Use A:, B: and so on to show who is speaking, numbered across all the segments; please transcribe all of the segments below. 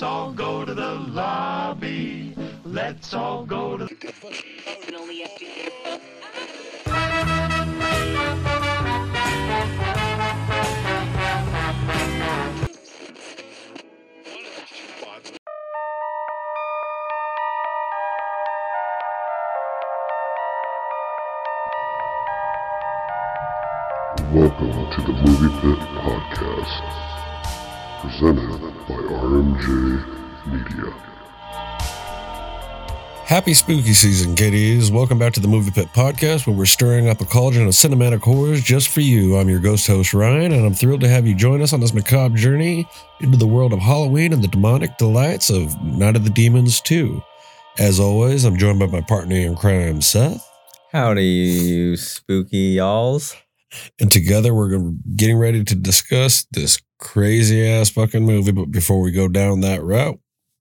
A: Let's all go to the lobby. Let's all go to the
B: Welcome to the Movie Pit Podcast, presented by RMJ Media.
C: Happy spooky season, kiddies. Welcome back to the Movie Pit Podcast, where we're stirring up a cauldron of cinematic horrors just for you. I'm your ghost host, Ryan, and I'm thrilled to have you join us on this macabre journey into the world of Halloween and the demonic delights of Night of the Demons 2. As always, I'm joined by my partner in crime, Seth,
D: Howdy, you spooky y'alls.
C: and together we're getting ready to discuss this crazy ass fucking movie. But before we go down that route,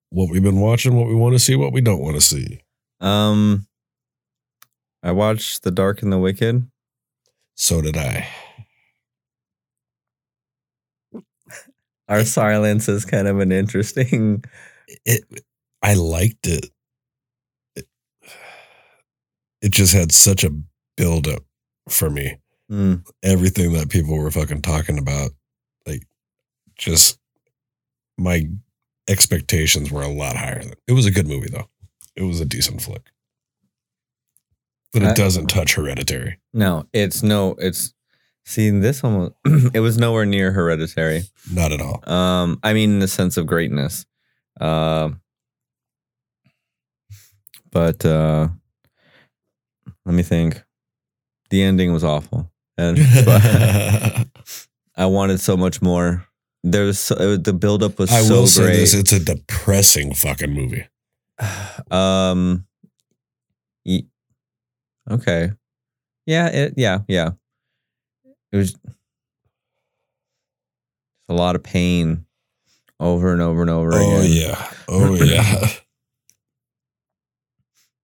C: what we've been watching, what we want to see, what we don't want to see.
D: Um, I watched The Dark and the Wicked.
C: So did I.
D: Our silence is kind of an interesting.
C: it I liked it. it. It just had such a build up for me.
D: Mm,
C: Everything that people were fucking talking about, just my expectations were a lot higher. Than, it was a good movie though. It was a decent flick. But it
D: I-
C: doesn't touch hereditary.
D: no, it's no, it's. See, this one, was, it was nowhere near hereditary.
C: Not at all.
D: Um, I mean, in the sense of greatness. Um, but uh, let me think. The ending was awful, and I wanted so much more. There was so, the buildup was
C: I
D: so
C: will say
D: great.
C: this, it's a depressing fucking movie.
D: um ye- okay yeah it yeah yeah it was a lot of pain over and over and over
C: Oh
D: again
C: yeah. Oh yeah.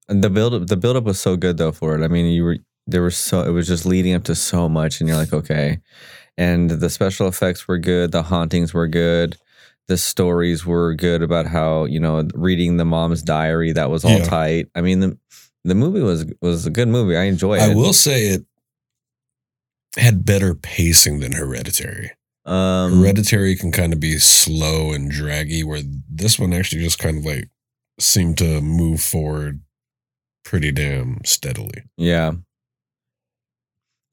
D: and the build up the build up was so good though for it i mean you were there was so it was just leading up to so much and you're like okay and the special effects were good the hauntings were good the stories were good about how you know reading the mom's diary that was all
C: Yeah.
D: tight i mean the the movie was was a good movie i enjoyed it
C: I will say it had better pacing than Hereditary.
D: um
C: Hereditary can kind of be slow and draggy, where this one actually just kind of like seemed to move forward pretty damn steadily.
D: yeah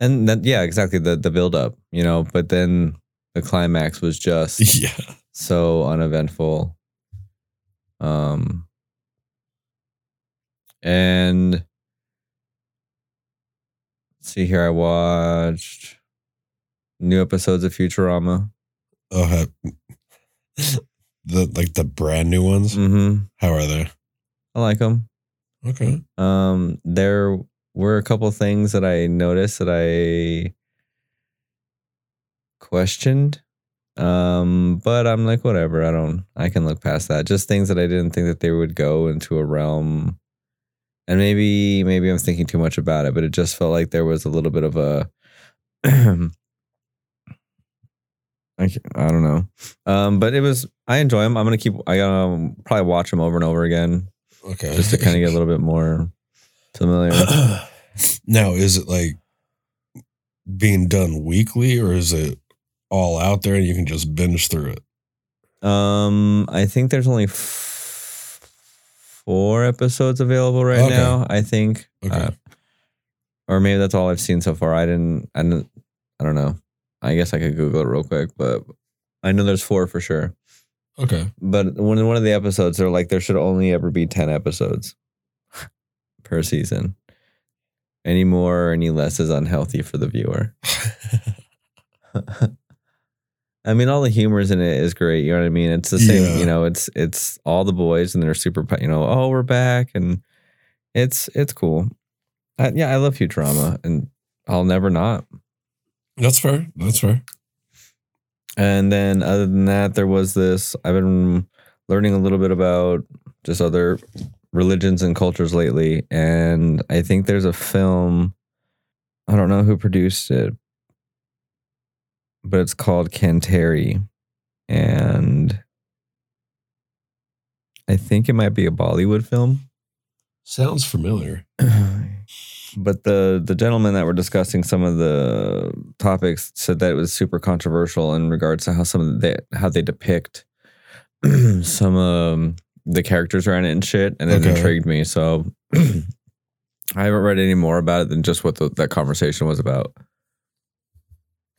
D: and that yeah exactly the the build up you know but then the climax was just
C: Yeah.
D: so uneventful. Um, and see here, I watched new episodes of Futurama.
C: Oh, ha- the like the brand new ones.
D: Mm-hmm.
C: How are they?
D: I like them.
C: Okay.
D: Um, there were a couple things that I noticed that I questioned. Um, but I'm like, whatever. I don't. I can look past that. Just things that I didn't think that they would go into a realm. And maybe, maybe I'm thinking too much about it. But it just felt like there was a little bit of a. I, I don't know. Um, but it was. I enjoy them. I'm gonna keep. I gotta probably watch them over and over again
C: Okay.
D: just to kind of get a little bit more familiar.
C: now, is it like being done weekly, or is it all out there and you can just binge through it?
D: Um, I think there's only f- four episodes available right
C: Okay.
D: now. I think,
C: Okay.
D: Uh, or maybe that's all I've seen so far. I didn't. I didn't. I don't know. I guess I could Google it real quick, but I know there's four for sure.
C: Okay.
D: But when in one of the episodes, they're like, there should only ever be ten episodes per season. Any more or any less is unhealthy for the viewer. I mean, all the humors in it is great. You know what I mean? It's the same.
C: Yeah.
D: You know, it's it's all the boys and they're super. You know, oh, we're back, and it's it's cool. I, yeah, I love Futurama, and I'll never not.
C: That's fair. That's fair.
D: And then other than that, there was this. I've been learning a little bit about just other religions and cultures lately, and I think there's a film. I don't know who produced it, but it's called Kantara, and I think it might be a Bollywood film.
C: Sounds familiar.
D: but the the gentleman that were discussing some of the topics said that it was super controversial in regards to how some of the how they depict some um the characters around it and shit, and it
C: Okay.
D: intrigued me. So I haven't read any more about it than just what the, that conversation was about.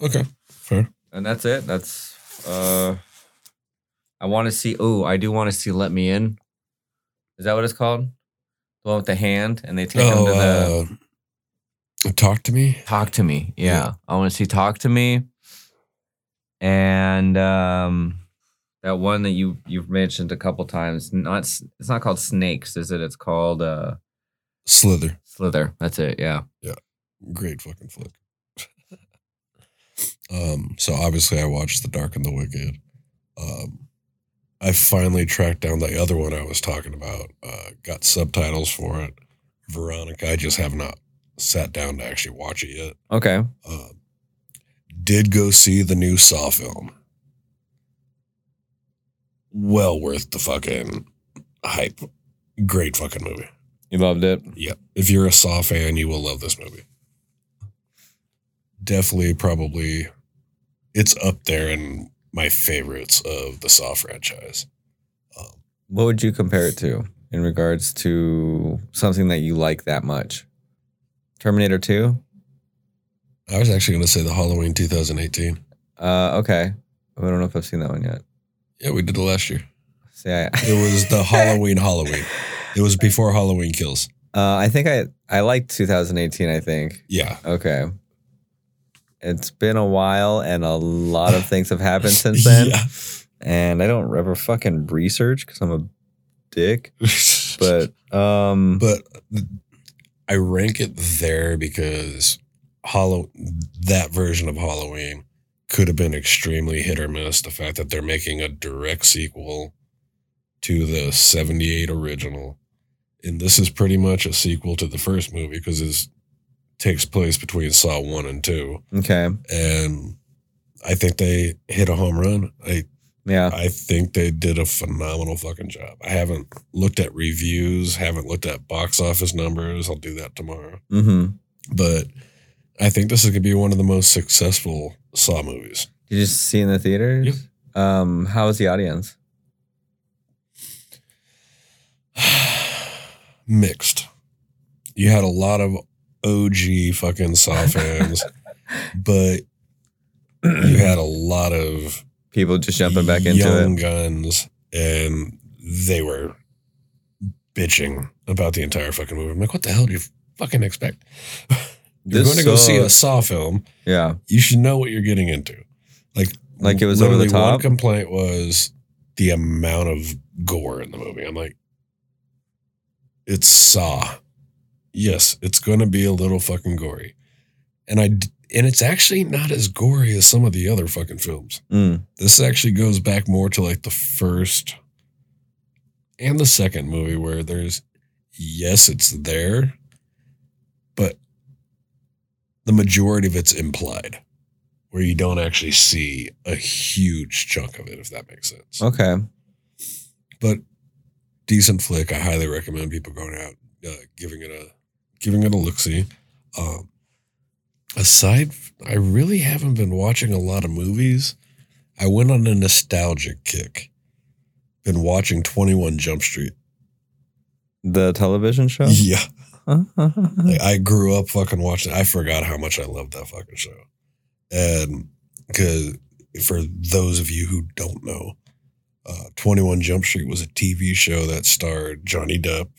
C: Okay. Fair.
D: And that's it. That's uh I want to see oh, I do want to see Let Me In. Is that what it's called? The one with the hand and they take him to the
C: Oh, uh, talk to me.
D: Talk to me. Yeah.
C: Yeah.
D: I want to see Talk to Me. And um that one that you you've mentioned a couple times. Not it's not called Snakes, is it? It's called uh
C: Slither.
D: Slither. That's it. Yeah. Yeah.
C: Great fucking flick. um, so obviously I watched The Dark and the Wicked. Um, I finally tracked down the other one I was talking about. Uh, got subtitles for it. Veronica, I just have not sat down to actually watch it yet.
D: Okay.
C: Uh, did go see the new Saw film. Well worth the fucking hype. Great fucking movie.
D: You loved it.
C: Yep. If you're a Saw fan, you will love this movie. Definitely, probably, it's up there in my favorites of the Saw franchise. Um,
D: What would you compare it to in regards to something that you like that much? Terminator 2?
C: I was actually going to say the Halloween 2018.
D: Uh okay. I don't know if I've seen that one yet.
C: Yeah, we did it last year.
D: I,
C: It was the Halloween Halloween. It was before Halloween Kills.
D: uh, I think I I liked 2018. I think.
C: Yeah.
D: Okay. It's been a while, and a lot of things have happened since then.
C: Yeah.
D: And I don't ever fucking research because I'm a dick. But um,
C: but I rank it there because Hollow that version of Halloween could have been extremely hit or miss. The fact that they're making a direct sequel to the 78 original. And this is pretty much a sequel to the first movie because it takes place between Saw 1 and 2.
D: okay,
C: And I think they hit a home run. I
D: yeah,
C: I think they did a phenomenal fucking job. I haven't looked at reviews, haven't looked at box office numbers. I'll do that tomorrow.
D: mm-hmm.
C: But I think this is going to be one of the most successful Saw movies.
D: Did you see in the theaters?
C: Yep.
D: Um, how was the audience?
C: Mixed. You had a lot of OG fucking Saw fans, but you had a lot of
D: People just jumping back into
C: young
D: it.
C: guns, and they were bitching about the entire fucking movie. I'm like, what the hell do you fucking expect? You're going to go see a
D: saw-
C: film.
D: Yeah,
C: You should know what you're getting into. Like,
D: Like it was over the
C: literally One complaint was the amount of gore in the movie. I'm like, it's Saw. Yes, it's going to be a little fucking gory, and I and it's actually not as gory as some of the other fucking films.
D: Mm.
C: This actually goes back more to like the first and the second movie where there's yes, it's there, but the majority of it's implied, where you don't actually see a huge chunk of it, if that makes sense.
D: Okay.
C: But decent flick. I highly recommend people going out, uh, giving it a giving it a look see. Um, aside, I really haven't been watching a lot of movies. I went on a nostalgic kick. Been watching Twenty One Jump Street.
D: The television show.
C: Yeah, like, I grew up fucking watching. I forgot how much I loved that fucking show, and because for those of you who don't know, uh, 21 Jump Street was a TV show that starred Johnny Depp,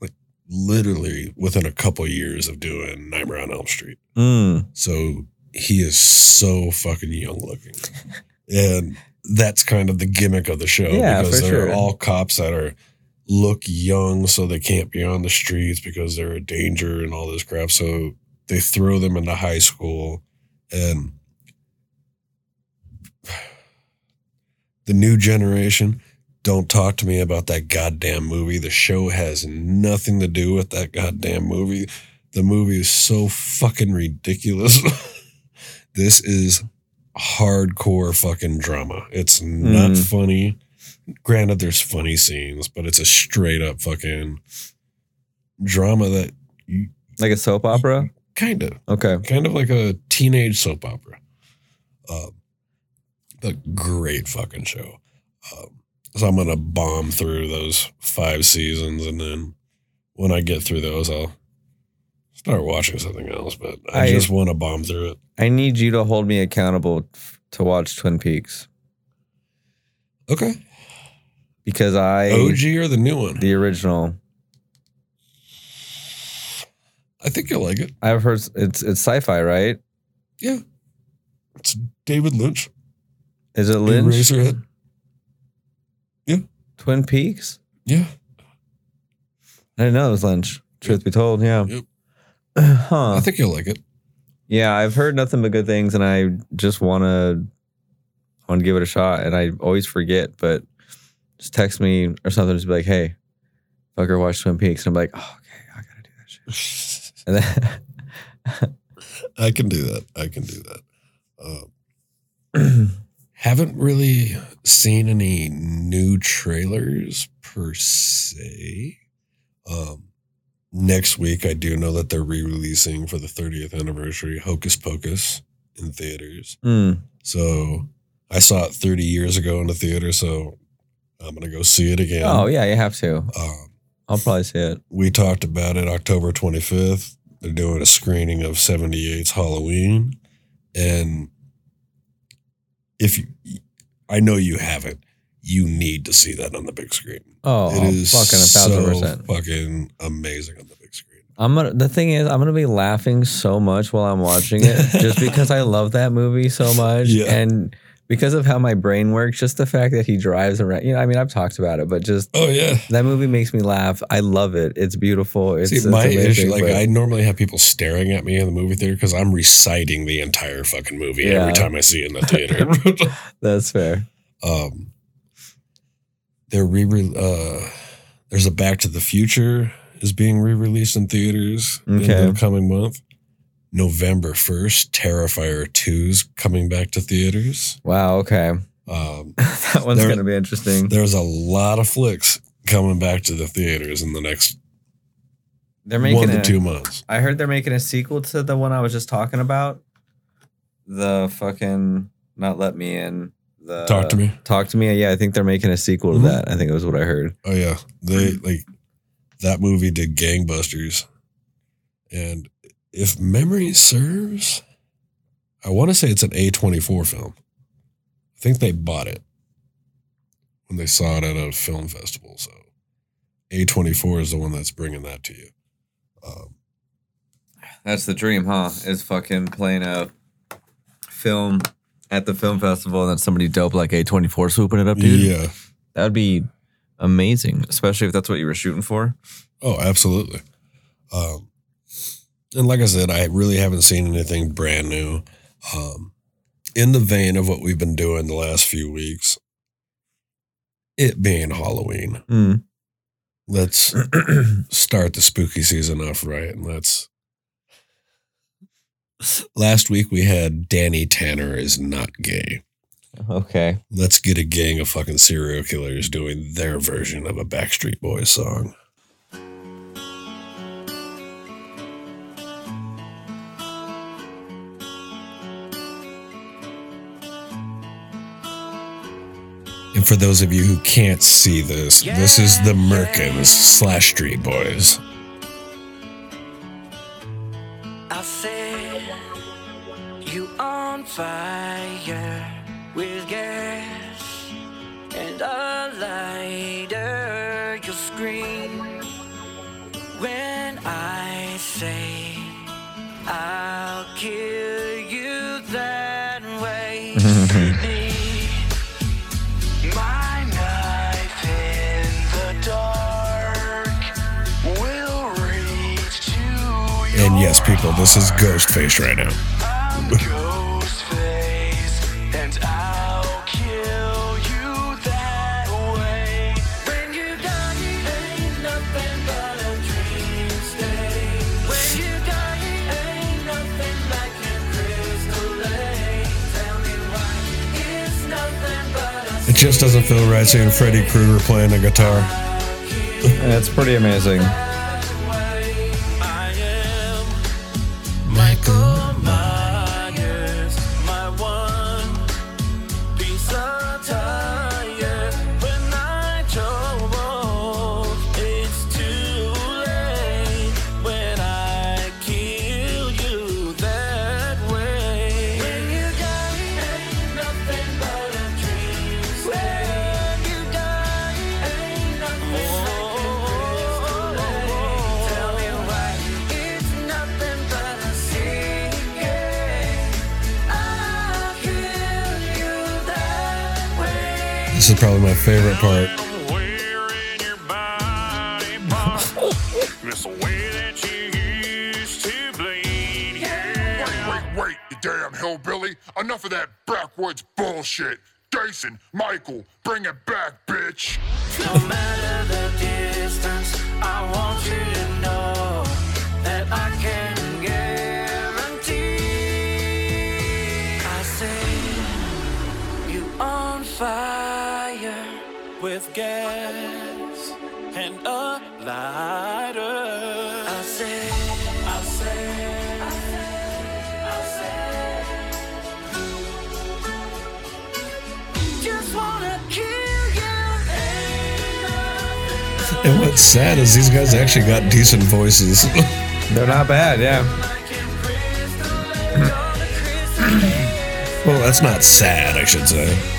C: like literally within a couple years of doing Nightmare on Elm Street.
D: Mm.
C: So he is so fucking young looking. and that's kind of the gimmick of the show
D: Yeah,
C: because
D: for
C: they're
D: sure.
C: all cops that are look young so they can't be on the streets because they're a danger and all this crap. So they throw them into high school and the new generation don't talk to me about that goddamn movie. The show has nothing to do with that goddamn movie. The movie is so fucking ridiculous. This is hardcore fucking drama. It's not
D: Mm.
C: funny granted there's funny scenes but it's a straight up fucking drama that you
D: Like a soap opera?
C: kind of
D: Okay.
C: kind of like a teenage soap opera. Um, but great fucking show. Um, so I'm gonna bomb through those five seasons, and then when I get through those, I'll start watching something else. But I,
D: I-
C: just want to bomb through it.
D: I need you to hold me accountable to watch Twin Peaks
C: Okay.
D: Because I
C: OG or the new one?
D: the original.
C: I think you'll like it.
D: I've heard it's it's sci-fi, right? Yeah.
C: It's David Lynch.
D: Is it Lynch?
C: Eraserhead.
D: Twin Peaks?
C: Yeah.
D: I didn't know it was Lynch. Truth be told, yeah.
C: Yep.
D: Huh.
C: I think you'll like it.
D: Yeah, I've heard nothing but good things, and I just want to want to give it a shot. And I always forget, but just text me or something, just be like, "Hey, fucker, watch Twin Peaks," and I'm like, "Oh, okay, I gotta do that shit." And then,
C: I can do that. I can do that. Um, haven't really seen any new trailers per se. Um, next week, I do know that they're re-releasing for the 30th anniversary Hocus Pocus in theaters.
D: Mm,
C: So I saw it 30 years ago in the theater, so I'm gonna go see it again.
D: oh yeah, you have to.
C: Um,
D: I'll probably see it.
C: we talked about it October 25th. They're doing a screening of 78's Halloween. And if you, I know you haven't, you need to see that on the big screen.
D: Oh,
C: it is
D: fucking a thousand
C: so
D: percent.
C: fucking amazing on the big screen.
D: I'm gonna. The thing is, I'm gonna be laughing so much while I'm watching it, just because I love that movie so much,
C: Yeah.
D: and because of how my brain works. Just the fact that he drives around. You know, I mean, I've talked about it, but just
C: Oh yeah.
D: that movie makes me laugh. I love it. It's beautiful. It's,
C: See,
D: it's
C: my
D: amazing,
C: issue, like
D: but-
C: I normally have people staring at me in the movie theater because I'm reciting the entire fucking movie
D: Yeah.
C: every time I see it in the theater.
D: that's fair.
C: Um, they're re uh, there's a Back to the Future is being re-released in theaters in the coming month. November first, Terrifier 2's coming back to theaters.
D: Wow. Okay,
C: Um,
D: that one's gonna be interesting.
C: there's a lot of flicks coming back to the theaters in the next
D: They're making
C: one to
D: a,
C: two months.
D: I heard they're making a sequel to the one I was just talking about. The fucking not let me in. The
C: Talk to me.
D: Talk to me. Yeah, I think they're making a sequel to
C: Mhm.
D: that. I think it was what I heard.
C: Oh yeah, they like that movie did gangbusters, and if memory serves, I want to say it's an A twenty four film. I think they bought it when they saw it at a film festival. So A twenty four is the one that's bringing that to you. Um,
D: That's the dream, huh? Is fucking playing a film at the film festival and then somebody dope like A24 swooping it up, dude.
C: yeah.
D: That'd be amazing, especially if that's what you were shooting for.
C: Oh, absolutely. Um, and like I said, I really haven't seen anything brand new. Um, in the vein of what we've been doing the last few weeks, it being Halloween,
D: Mm.
C: let's start the spooky season off right. And let's. Last week we had Danny Tanner is not gay.
D: okay.
C: Let's get a gang of fucking serial killers doing their version of a Backstreet Boys song. For those of you who can't see this, this is the Merkins slash Street Boys. Me this is Ghostface right now.
E: It
C: just doesn't feel right seeing Freddy Krueger playing a guitar.
F: It's pretty amazing.
C: Guys actually got decent voices.
F: They're not bad, yeah.
C: well, that's not sad, I should say.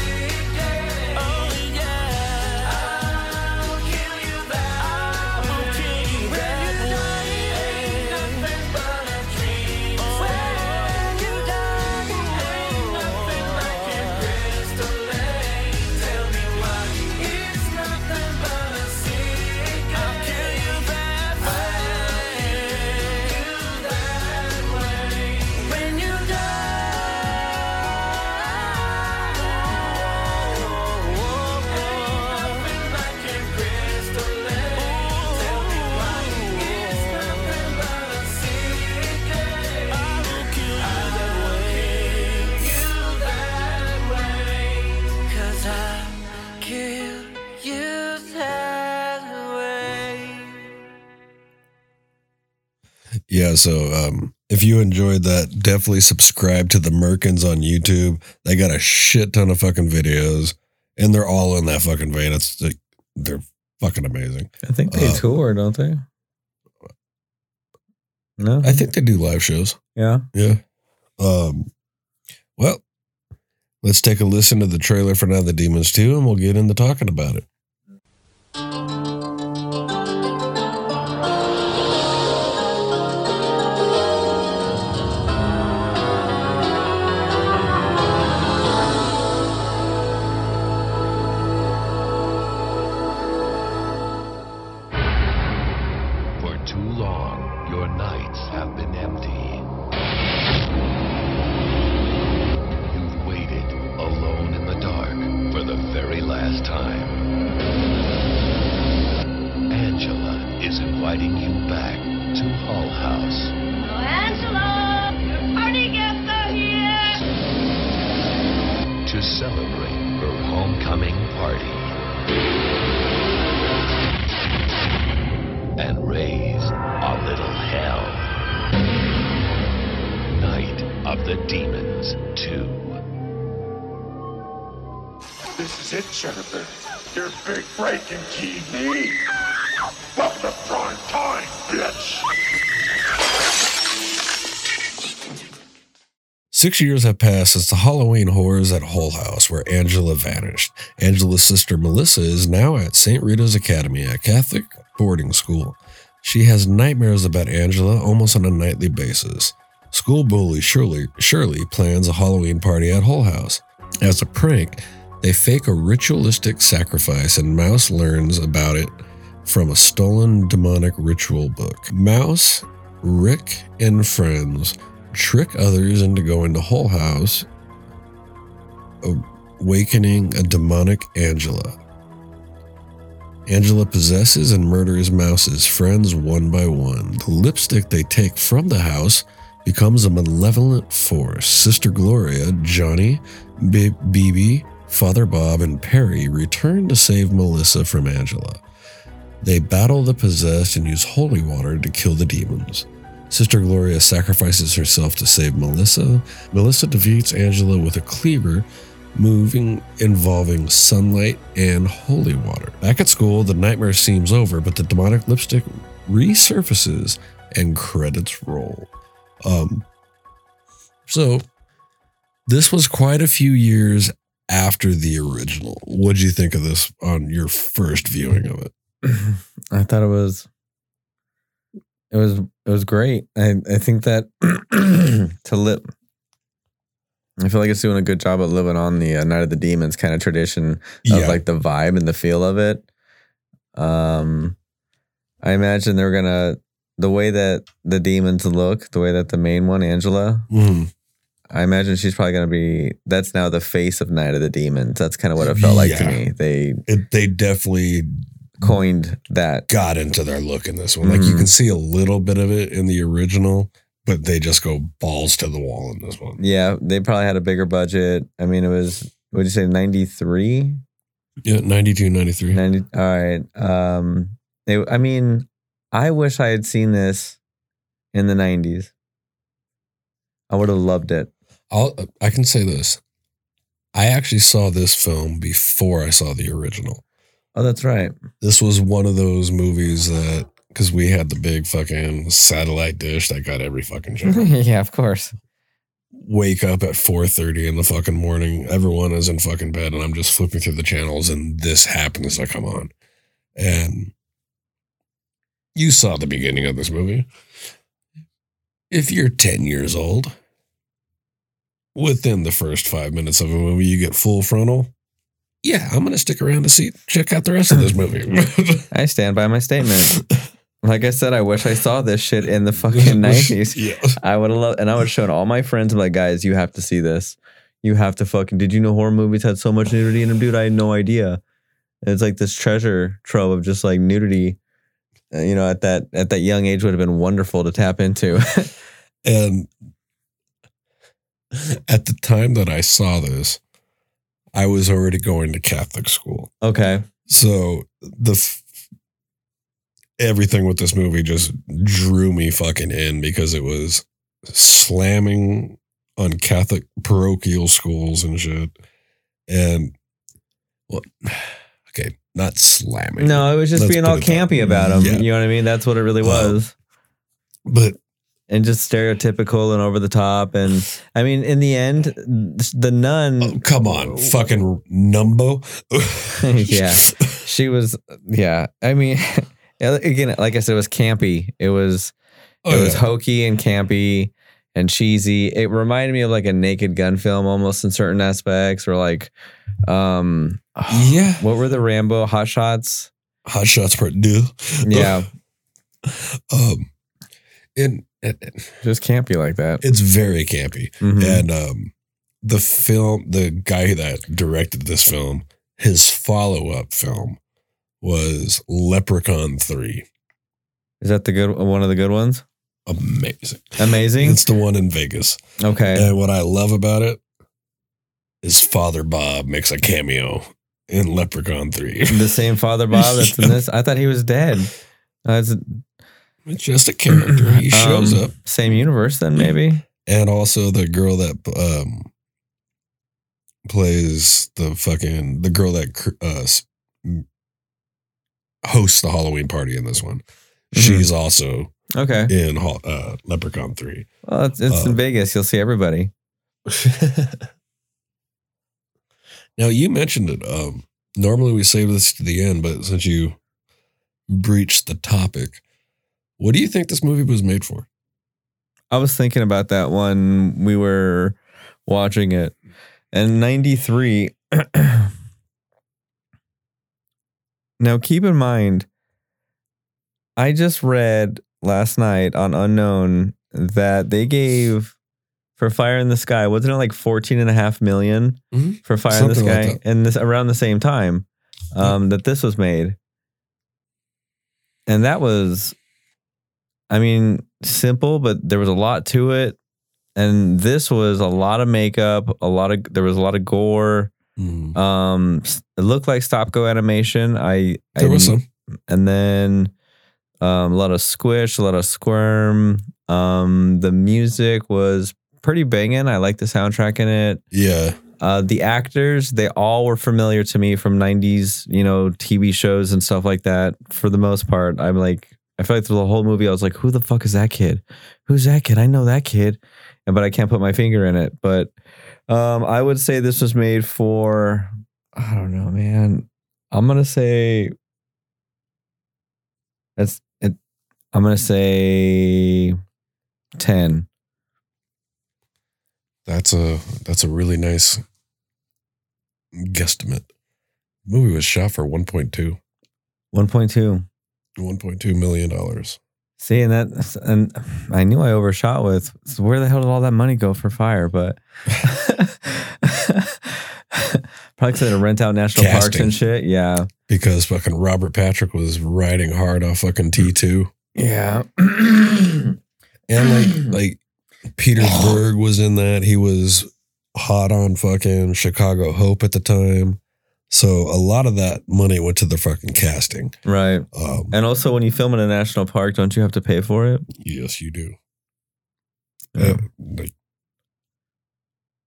C: Yeah, so um, if you enjoyed that, definitely subscribe to the Merkins on YouTube. They got a shit ton of fucking videos, and they're all in that fucking vein. It's like, they're fucking amazing.
F: I think they
C: Uh,
F: tour, don't they? No?
C: I think they do live shows.
F: yeah.
C: Yeah. Um. Well, let's take a listen to the trailer for Now the Demons 2, and we'll get into talking about it. Six years have passed since the Halloween horrors at Hull House, where Angela vanished. Angela's sister Melissa is now at St. Rita's Academy, a Catholic boarding school. She has nightmares about Angela almost on a nightly basis. School bully Shirley, Shirley plans a Halloween party at Hull House. As a prank, they fake a ritualistic sacrifice, and Mouse learns about it from a stolen demonic ritual book. Mouse Rick and friends trick others into going to Hull House, awakening a demonic Angela. Angela possesses and murders Mouse's friends one by one. The lipstick they take from the house becomes a malevolent force. Sister Gloria, Johnny, B- BB, Father Bob, and Perry return to save Melissa from Angela. They battle the possessed and use holy water to kill the demons. Sister Gloria sacrifices herself to save Melissa. Melissa defeats Angela with a cleaver, moving involving sunlight and holy water. Back at school, the nightmare seems over, but the demonic lipstick resurfaces and credits roll. Um, so this was quite a few years after the original. What'd you think of this on your first viewing of it?
D: I thought it was it was it was great. I I think that to live I feel like it's doing a good job of living on the uh, Night of the Demons kind of tradition of
C: Yeah.
D: like the vibe and the feel of it. Um I imagine they're gonna the way that the demons look, the way that the main one, Angela,
C: Mhm.
D: I imagine she's probably gonna be that's now the face of Night of the Demons. That's kind of what it felt like to me. They
C: It, they definitely
D: coined that.
C: got into their look in this one. Like you
D: Mhm.
C: can see a little bit of it in the original, but they just go balls to the wall in this one.
D: Yeah, they probably had a bigger budget. I mean, it was what did you say, 93?
C: Yeah, 92, 93.
D: 90 all right. Um they, I mean, I wish I had seen this in the 90s. I would have loved it.
C: I'll, I can say this. I actually saw this film before I saw the original.
D: Oh, that's right.
C: This was one of those movies that, because we had the big fucking satellite dish that got every fucking channel.
D: yeah, of course.
C: Wake up at 4.30 in the fucking morning. Everyone is in fucking bed and I'm just flipping through the channels and this happens to come on. And you saw the beginning of this movie. If you're 10 years old, within the first five minutes of a movie, you get full frontal. Yeah, I'm gonna stick around to see check out the rest of this movie.
D: I stand by my statement. Like I said, I wish I saw this shit in the fucking 90s.
C: Yeah.
D: I would have loved, and I would have shown all my friends, I'm like, guys, you have to see this. You have to fucking. Did you know horror movies had so much nudity in them, dude? I had no idea. And it's like this treasure trove of just like nudity. uh, you know, at that at that young age would have been wonderful to tap into.
C: And at the time that I saw this, I was already going to Catholic school.
D: okay,
C: So the f- everything with this movie just drew me fucking in because it was slamming on Catholic parochial schools and shit. And well, okay, not slamming.
D: no, it was just
C: Let's
D: being all campy about them.
C: Yeah.
D: You know what I mean? That's what it really
C: Well,
D: was.
C: but
D: and just stereotypical and over the top. And I mean, in the end, the nun.
C: oh, come on, fucking numbo.
D: Yeah. she was yeah i mean again like i said it was campy it was
C: Oh,
D: it was
C: yeah.
D: hokey and campy and cheesy it reminded me of like a naked gun film almost in certain aspects or like um
C: yeah.
D: what were the rambo hot shots
C: Hot shots part two.
D: yeah
C: Um, and, and
D: just campy like that
C: it's very campy.
D: Mhm.
C: And um, the film, the guy that directed this film, his follow up film was Leprechaun 3.
D: is that the good one of the good ones
C: Amazing.
D: amazing
C: It's the one in Vegas.
D: okay
C: And what I love about it is Father Bob makes a cameo in Leprechaun 3.
D: the same father bob that's in this i thought he was dead that's
C: It's just a character. He shows
D: um,
C: up.
D: same universe then maybe
C: And also the girl that um, plays the fucking, the girl that uh, hosts the Halloween party in this one.
D: Mhm.
C: She's also
D: okay
C: in uh, Leprechaun 3.
D: well it's, it's in
C: Uh,
D: vegas you'll see everybody
C: now you mentioned it. Um, normally we save this to the end, but since you breached the topic, what do you think this movie was made for?
D: I was thinking about that when we were watching it. And 93. now, keep in mind, I just read last night on Unknown that they gave for Fire in the Sky, wasn't it like 14 and a half million
C: Mhm.
D: for Fire in the
C: Something like
D: Sky? and this around the same time um, that this was made. And that was, I mean, simple, but there was a lot to it. And this was a lot of makeup, a lot of, there was a lot of gore.
C: Mm.
D: Um, it looked like stop go animation. I,
C: There
D: I
C: was some.
D: and then um, a lot of squish, a lot of squirm. Um, the music was pretty banging. I like the soundtrack in it.
C: Yeah.
D: Uh, the actors, they all were familiar to me from '90s, you know, TV shows and stuff like that. For the most part, I'm like, I feel like through the whole movie, I was like, "Who the fuck is that kid? Who's that kid? I know that kid," and but I can't put my finger in it. But um, I would say this was made for, I don't know, man. I'm gonna say it's it. I'm gonna say ten.
C: That's a that's a really nice guesstimate. movie was shot for 1.2
D: One point two.
C: 1.2 million dollars.
D: See, and that, and I knew I overshot with. So where the hell did all that money go for fire? But probably to rent out national parks and shit. Yeah,
C: because fucking Robert Patrick was riding hard off fucking T2.
D: yeah.
C: And like like Peter Berg was in that. He was hot on fucking Chicago Hope at the time. So a lot of that money went to the fucking casting.
D: right.
C: Um,
D: And also, when you film in a national park, don't you have to pay for it?
C: yes, you do. Uh, like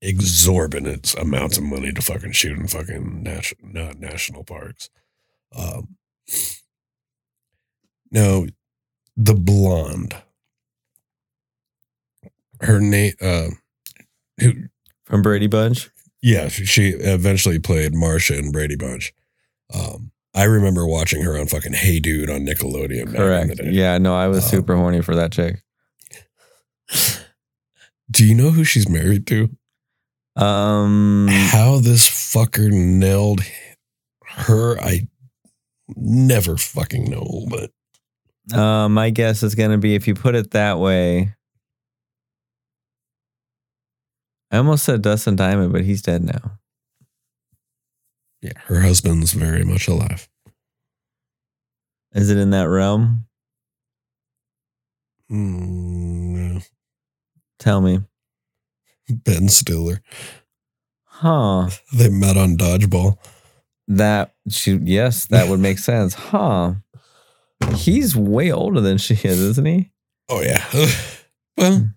C: exorbitant amounts of money to fucking shoot in fucking nat- not national parks. Um, now, the blonde, her name, uh, who,
D: From Brady Bunch.
C: Yeah, she, eventually played Marsha in Brady Bunch. Um, I remember watching her on fucking Hey Dude on Nickelodeon. back in the
D: Correct.
C: day.
D: Yeah, no, I was
C: Um,
D: super horny for that chick.
C: Do you know who she's married to?
D: Um,
C: How this fucker nailed her, I never fucking know. But
D: uh, my guess is going to be if you put it that way. I almost said Dustin Diamond, but he's dead now.
C: yeah, her husband's very much alive.
D: Is it in that realm?
C: Mm, no.
D: Tell me.
C: Ben Stiller.
D: Huh.
C: They met on Dodgeball.
D: That she yes, that would make sense. Huh. He's way older than she is, isn't he?
C: Oh yeah. well,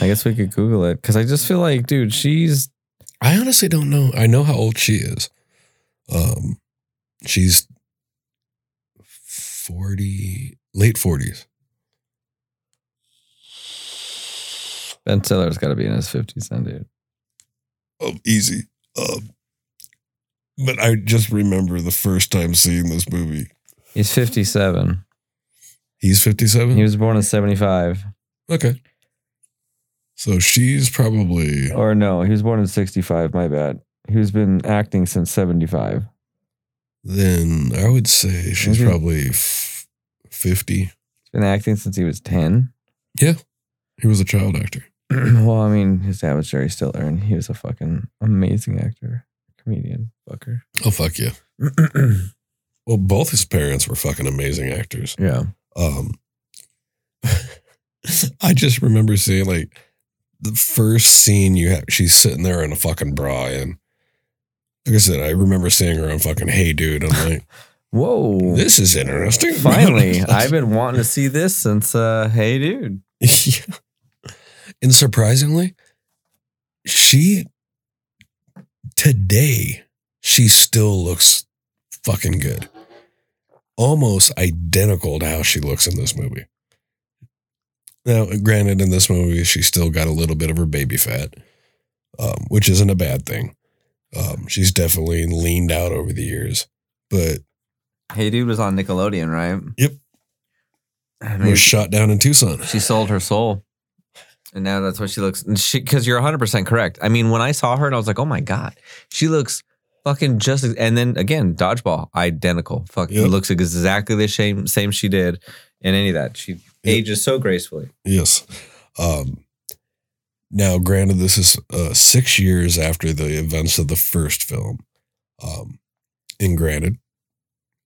D: I guess we could Google it because I just feel like, dude, she's
C: I honestly don't know. I know how old she is. Um, she's forty, late forties.
D: Ben Stiller's got to be in his fifties, then, dude.
C: Oh, easy. Um, but I just remember the first time seeing this movie.
D: He's fifty-seven.
C: He's fifty-seven.
D: He was born in seventy-five,
C: okay. So she's probably
D: or no, he was born in sixty-five. My bad. He's been acting since seventy-five.
C: then I would say she's probably f- fifty.
D: He's been acting since he was ten. Yeah.
C: He was a child actor.
D: well, I mean, his dad was Jerry Stiller, and he was a fucking amazing actor, comedian, fucker.
C: Oh fuck yeah. Well, both his parents were fucking amazing actors.
D: yeah.
C: Um, I just remember seeing like the first scene you have. She's sitting there in a fucking bra, and like I said, I remember seeing her on fucking Hey Dude. I'm like,
D: Whoa.
C: this is interesting.
D: Finally, I've been wanting to see this since uh Hey Dude.
C: yeah. And surprisingly, she today she still looks fucking good. Almost identical to how she looks in this movie. Now, granted, in this movie, she still got a little bit of her baby fat, um, which isn't a bad thing. Um, she's definitely leaned out over the years, but
D: Hey Dude was on Nickelodeon, right?
C: Yep.
D: I mean,
C: was shot down in Tucson.
D: she sold her soul. And now that's what she looks. because you're 100 percent correct. I mean, when I saw her, and I was like, oh my god, she looks fucking just. And then again, dodgeball, identical. Fucking
C: Yep.
D: looks exactly the same same she did in any of that. She ages so gracefully.
C: Yes. Um, now, granted, this is uh, six years after the events of the first film. Um, and granted,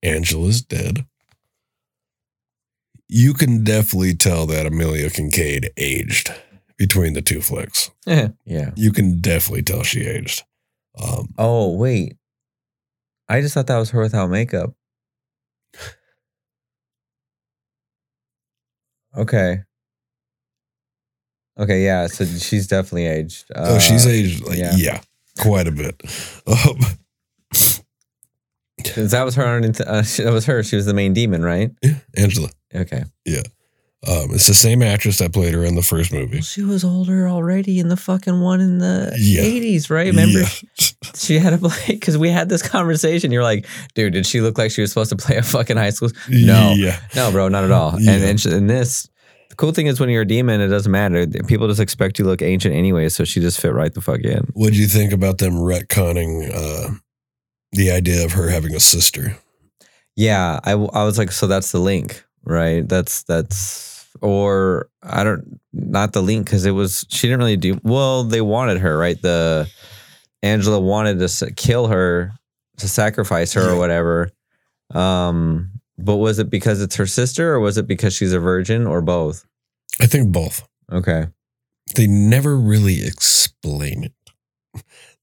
C: Angela's dead. You can definitely tell that Amelia Kinkade aged between the two flicks.
D: yeah.
C: You can definitely tell she aged. Um,
D: Oh wait, I just thought that was her without makeup. Okay. Okay, yeah. So she's definitely aged.
C: oh, she's
D: Uh,
C: aged, like,
D: yeah.
C: yeah. quite a bit. Um,
D: that was her. Uh, that was her. She was the main demon, right?
C: Yeah, Angela.
D: Okay.
C: Um, it's the same actress that played her in the first movie.
D: She was older already in the fucking one in the
C: Yeah.
D: eighties, right? Remember,
C: Yeah.
D: she had to play because we had this conversation. You're like, dude, did she look like she was supposed to play a fucking high school? No,
C: Yeah.
D: no, bro, not at all.
C: Yeah.
D: And and sh- in this, the cool thing is when you're a demon, it doesn't matter. People just expect you to look ancient anyway, so she just fit right the fuck in.
C: What do you think about them retconning uh, the idea of her having a sister?
D: Yeah, I, I was like, so that's the link, right? That's that's or I don't not the link because it was she didn't really do well. They wanted her, right? The Angela wanted to kill her to sacrifice her or whatever. Um, but was it because it's her sister or was it because she's a virgin or both?
C: I think both.
D: Okay.
C: They never really explain it.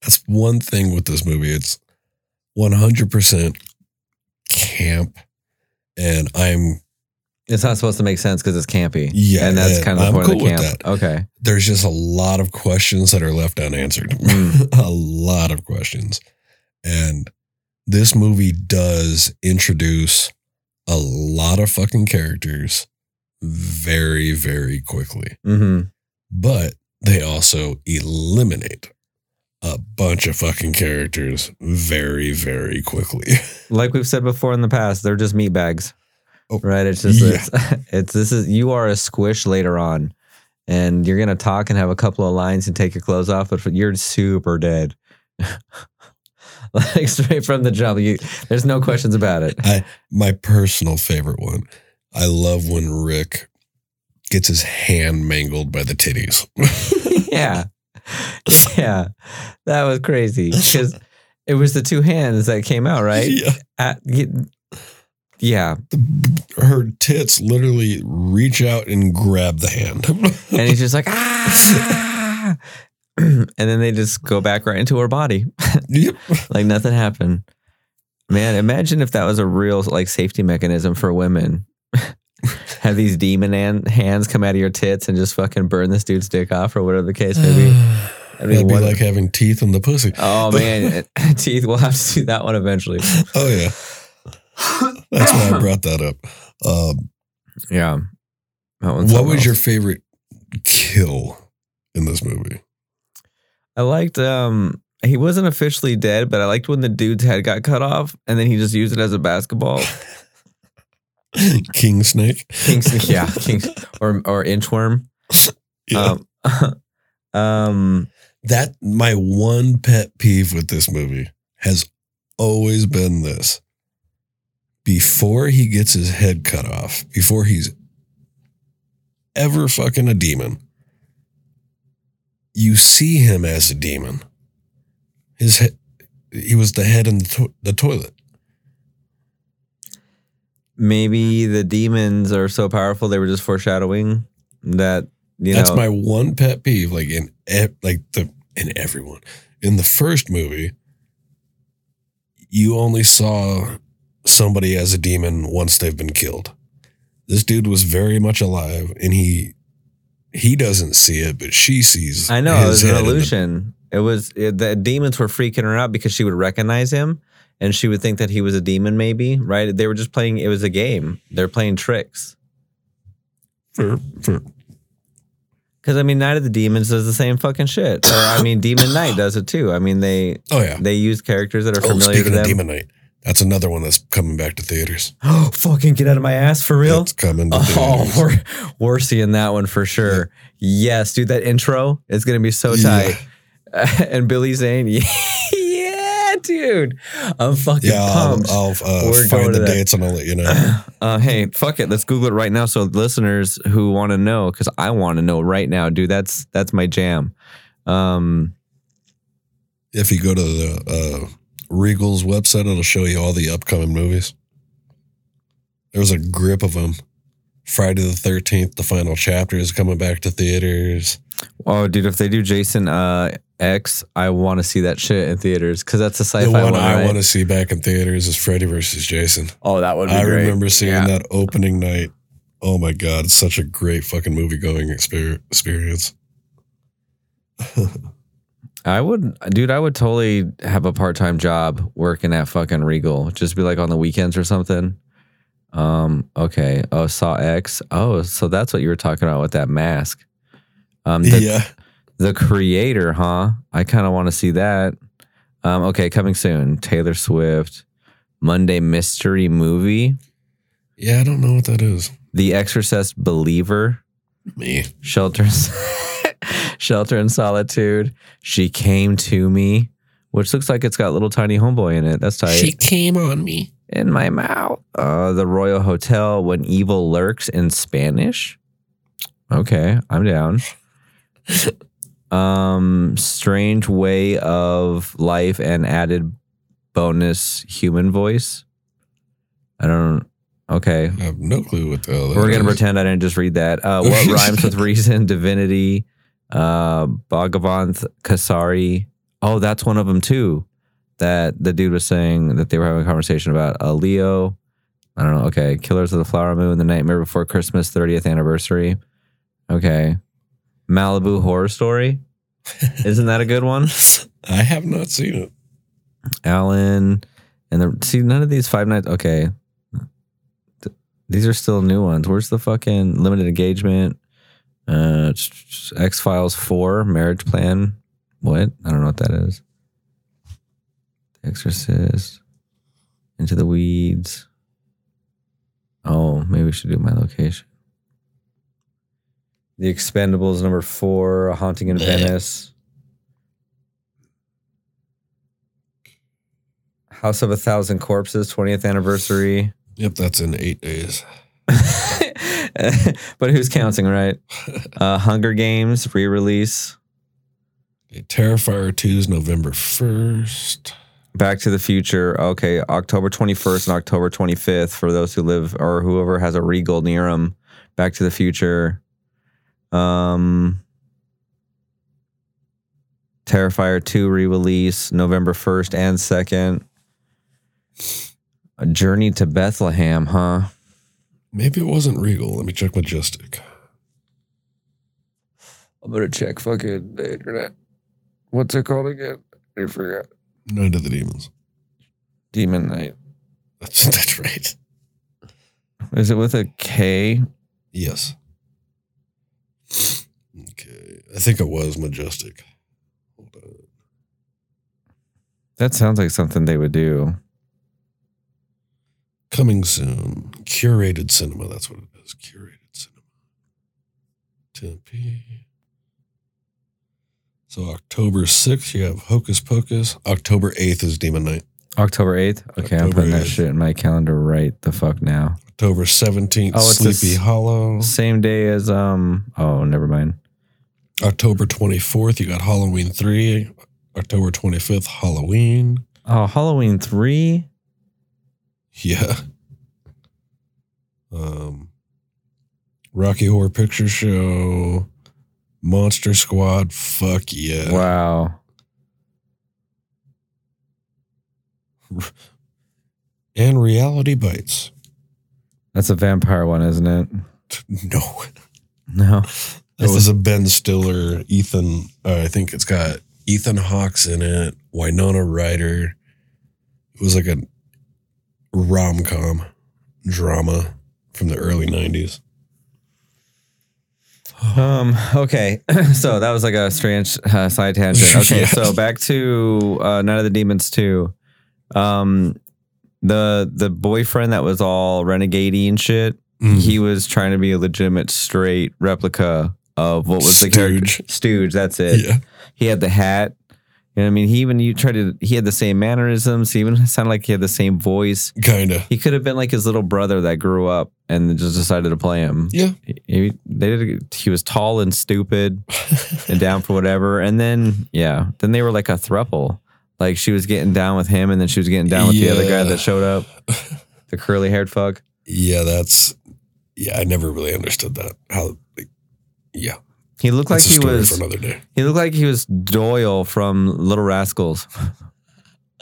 C: That's one thing with this movie. It's 100% camp. And I'm,
D: It's not supposed to make sense because it's campy.
C: Yeah,
D: and that's kind of the
C: I'm
D: point
C: cool
D: of the
C: with
D: camp.
C: that.
D: Okay.
C: there's just a lot of questions that are left unanswered.
D: Mm.
C: a lot of questions. And this movie does introduce a lot of fucking characters very, very quickly.
D: hmm
C: But they also eliminate a bunch of fucking characters very, very quickly.
D: Like we've said before in the past, they're just meat bags.
C: Oh,
D: right? It's just
C: yeah.
D: it's, it's this is you are a squish later on, and you're gonna talk and have a couple of lines and take your clothes off, but you're super dead. like straight from the jump, you, there's no questions about it.
C: I, My personal favorite one. I love when Rick gets his hand mangled by the titties.
D: yeah, yeah, that was crazy because it was the two hands that came out, right?
C: Yeah.
D: At, yeah,
C: Her tits literally reach out and grab the hand.
D: and he's just like ah, and then they just go back right into her body.
C: yep.
D: like nothing happened. Man, imagine if that was a real like safety mechanism for women. Have these demon hand, hands come out of your tits and just fucking burn this dude's dick off or whatever the case may be. I mean,
C: It'd be
D: what-
C: like having teeth in the pussy.
D: oh man, teeth. We'll have to do that one eventually.
C: Oh yeah. That's why I brought that up. Um,
D: Yeah. That
C: what was your favorite kill in this movie?
D: I liked. Um, he wasn't officially dead, but I liked when the dude's head got cut off and then he just used it as a basketball.
C: King Snake.
D: King snake, yeah, Kings or or inchworm.
C: Yeah.
D: Um, um,
C: that my one pet peeve with this movie has always been this. Before he gets his head cut off, before he's ever fucking a demon, you see him as a demon. His head, he was the head in the, to- the toilet.
D: maybe the demons are so powerful they were just foreshadowing that you
C: That's
D: know
C: my one pet peeve. Like in e- like the in everyone in the first movie, you only saw somebody as a demon once they've been killed. This dude was very much alive, and he he doesn't see it, but she sees.
D: I know it was an
C: in the-
D: illusion. It was it, the demons were freaking her out because she would recognize him and she would think that he was a demon. Maybe right? They were just playing. It was a game. They're playing tricks.
C: for for
D: Because I mean, Night of the Demons does the same fucking shit. Or I mean, Demon Knight does it too. I mean, they
C: oh yeah.
D: they use characters that are
C: Oh,
D: familiar to them.
C: Demon Knight, that's another one that's coming back to theaters.
D: Oh, fucking get out of my ass for real.
C: It's coming to
D: Oh,
C: theaters.
D: we're, we're seeing that one for sure. Yes, dude, that intro is gonna be so
C: Yeah.
D: tight. and Billy Zane, yeah, dude, I'm fucking
C: Yeah, I'll,
D: pumped.
C: I'll uh,
D: We're going
C: find
D: to
C: the
D: that.
C: dates and I'll let you know.
D: Uh, hey, fuck it. Let's Google it right now. So listeners who want to know, because I want to know right now, dude. That's that's my jam. Um,
C: if you go to the uh, Regal's website, it'll show you all the upcoming movies. There's a grip of them. Friday the 13th, the final chapter is coming back to theaters.
D: oh, dude, if they do Jason uh, X, I want to see that shit in theaters because that's a sci-fi
C: the one
D: one.
C: I
D: right?
C: want to see back in theaters is Freddy versus Jason.
D: Oh, that would be
C: I
D: great.
C: remember seeing
D: Yeah.
C: that opening night. Oh my God, it's such a great fucking movie going experience.
D: I would, dude. I would totally have a part time job working at fucking Regal. Just be like on the weekends or something. Um. Okay. Oh, Saw X. Oh, so that's what you were talking about with that mask. Um. The,
C: yeah.
D: the creator, huh? I kind of want to see that. Um. Okay, coming soon. Taylor Swift. Monday mystery movie.
C: Yeah, I don't know what that is.
D: The Exorcist Believer.
C: Me.
D: Shelter, Shelter in Solitude. She came to me, which looks like it's got little tiny homeboy in it. That's tight.
C: She came on me.
D: in my mouth. Uh, the Royal Hotel. When evil lurks in Spanish. Okay, I'm down. um, strange way of life and added bonus human voice. I don't. Okay,
C: I have no clue what the hell that
D: we're gonna pretend I didn't just read that. Uh, what rhymes with reason? Divinity, uh, Bhagavanth Kesari. Oh, that's one of them too. That the dude was saying that they were having a conversation about. Uh, Leo, I don't know. Okay, Killers of the Flower Moon, The Nightmare Before Christmas, 30th anniversary. Okay, Malibu Horror Story. Isn't that a good one?
C: I have not seen it.
D: Alan, and the see none of these Five Nights. Okay, Th- these are still new ones. Where's the fucking limited engagement? Uh, X Files Four, Marriage Plan. What? I don't know what that is. The Exorcist, Into the Weeds. Oh, maybe we should do my location. The Expendables number four, A Haunting in Venice. House of a Thousand Corpses, 20th anniversary.
C: Yep, that's in eight days.
D: but who's counting, right? Uh, Hunger Games re release.
C: Okay, Terrifier 2 is November 1st.
D: Back to the Future. Okay, October 21st and October 25th for those who live or whoever has a Regal near them. Back to the Future. Um, Terrifier 2 re release November 1st and 2nd. A Journey to Bethlehem, huh?
C: Maybe it wasn't Regal. Let me check Majestic.
D: I'm gonna check fucking the internet. What's it called again? I forgot.
C: Night of the Demons.
D: Demon Knight.
C: That's, that's right.
D: Is it with a K?
C: Yes. Okay. I think it was Majestic.
D: That sounds like something they would do.
C: Coming soon. Curated cinema. That's what it is. Curated cinema. Tempe. So October 6th, you have Hocus Pocus. October 8th is Demon Night.
D: October 8th? Okay, I'm
C: October
D: putting that shit in my calendar right the fuck now.
C: October 17th,
D: Oh, it's
C: Sleepy
D: s-
C: Hollow.
D: Same day as, um, oh, never mind.
C: October 24th, you got Halloween 3. October 25th, Halloween.
D: Oh, Halloween 3?
C: Yeah. Um, Rocky Horror Picture Show. Monster Squad. Fuck yeah.
D: Wow.
C: And Reality Bites.
D: That's a vampire one, isn't it?
C: No.
D: No.
C: That was a Ben Stiller, Ethan. Uh, I think it's got Ethan Hawke's in it, Winona Ryder. It was like a rom com drama from the early 90s.
D: Um. Okay. so that was like a strange uh, side tangent. Okay.
C: Yeah.
D: So back to uh, Night of the Demons two. Um, the the boyfriend that was all renegade and shit.
C: Mm.
D: He was trying to be a legitimate straight replica of what was the character
C: Stooge.
D: Stooge. That's it.
C: yeah.
D: He had the hat You know what I mean? He even you tried to. He had the same mannerisms. He even sounded like he had the same voice.
C: Kinda.
D: He could have been like his little brother that grew up and just decided to play him.
C: Yeah.
D: He, he- they did. He was tall and stupid and down for whatever. And then yeah, then they were like a thruple. Like she was getting down with him, and then she was getting down with the other guy that showed up, the curly haired fuck.
C: Yeah, that's yeah, I never really understood that. How like, yeah.
D: He looked like
C: That's a
D: he was.
C: another day.
D: He looked like he was Doyle from Little Rascals.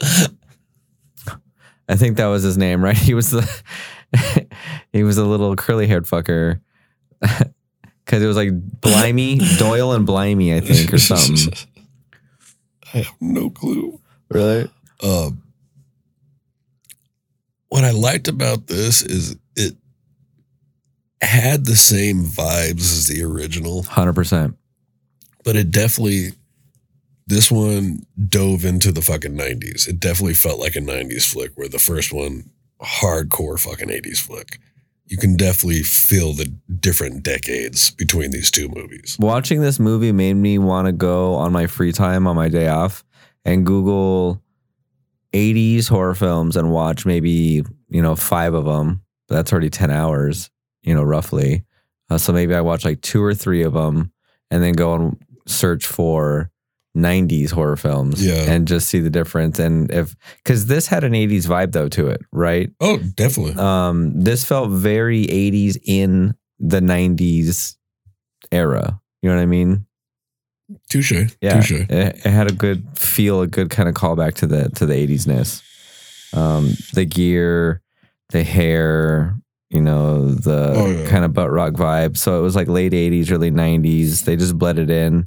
D: I think that was his name, right? He was the he was a little curly haired fucker. Cause it was like Blimey, Doyle and Blimey, I think, or something.
C: I have no clue.
D: Really?
C: Um, what I liked about this is had the same vibes as the original,
D: Hundred percent.
C: but it definitely this one dove into the fucking 90s. It definitely felt like a 90s flick where the first one hardcore fucking 80s flick. You can definitely feel the different decades between these two movies.
D: Watching this movie made me want to go on my free time on my day off and Google 80s horror films and watch maybe, you know, five of them. That's already 10 hours, you know, roughly. Uh, so maybe I watch like two or three of them and then go and search for 90s horror films
C: Yeah.
D: and just see the difference. And if, because this had an 80s vibe though to it, right?
C: Oh, definitely.
D: um this felt very 80s in the 90s era you know what i mean
C: Touche.
D: yeah
C: Touche.
D: it, it had a good feel a good kind of callback to the to the 80s ness um the gear the hair you know the
C: Oh, yeah.
D: kind of butt rock vibe so it was like late 80s early 90s they just bled it in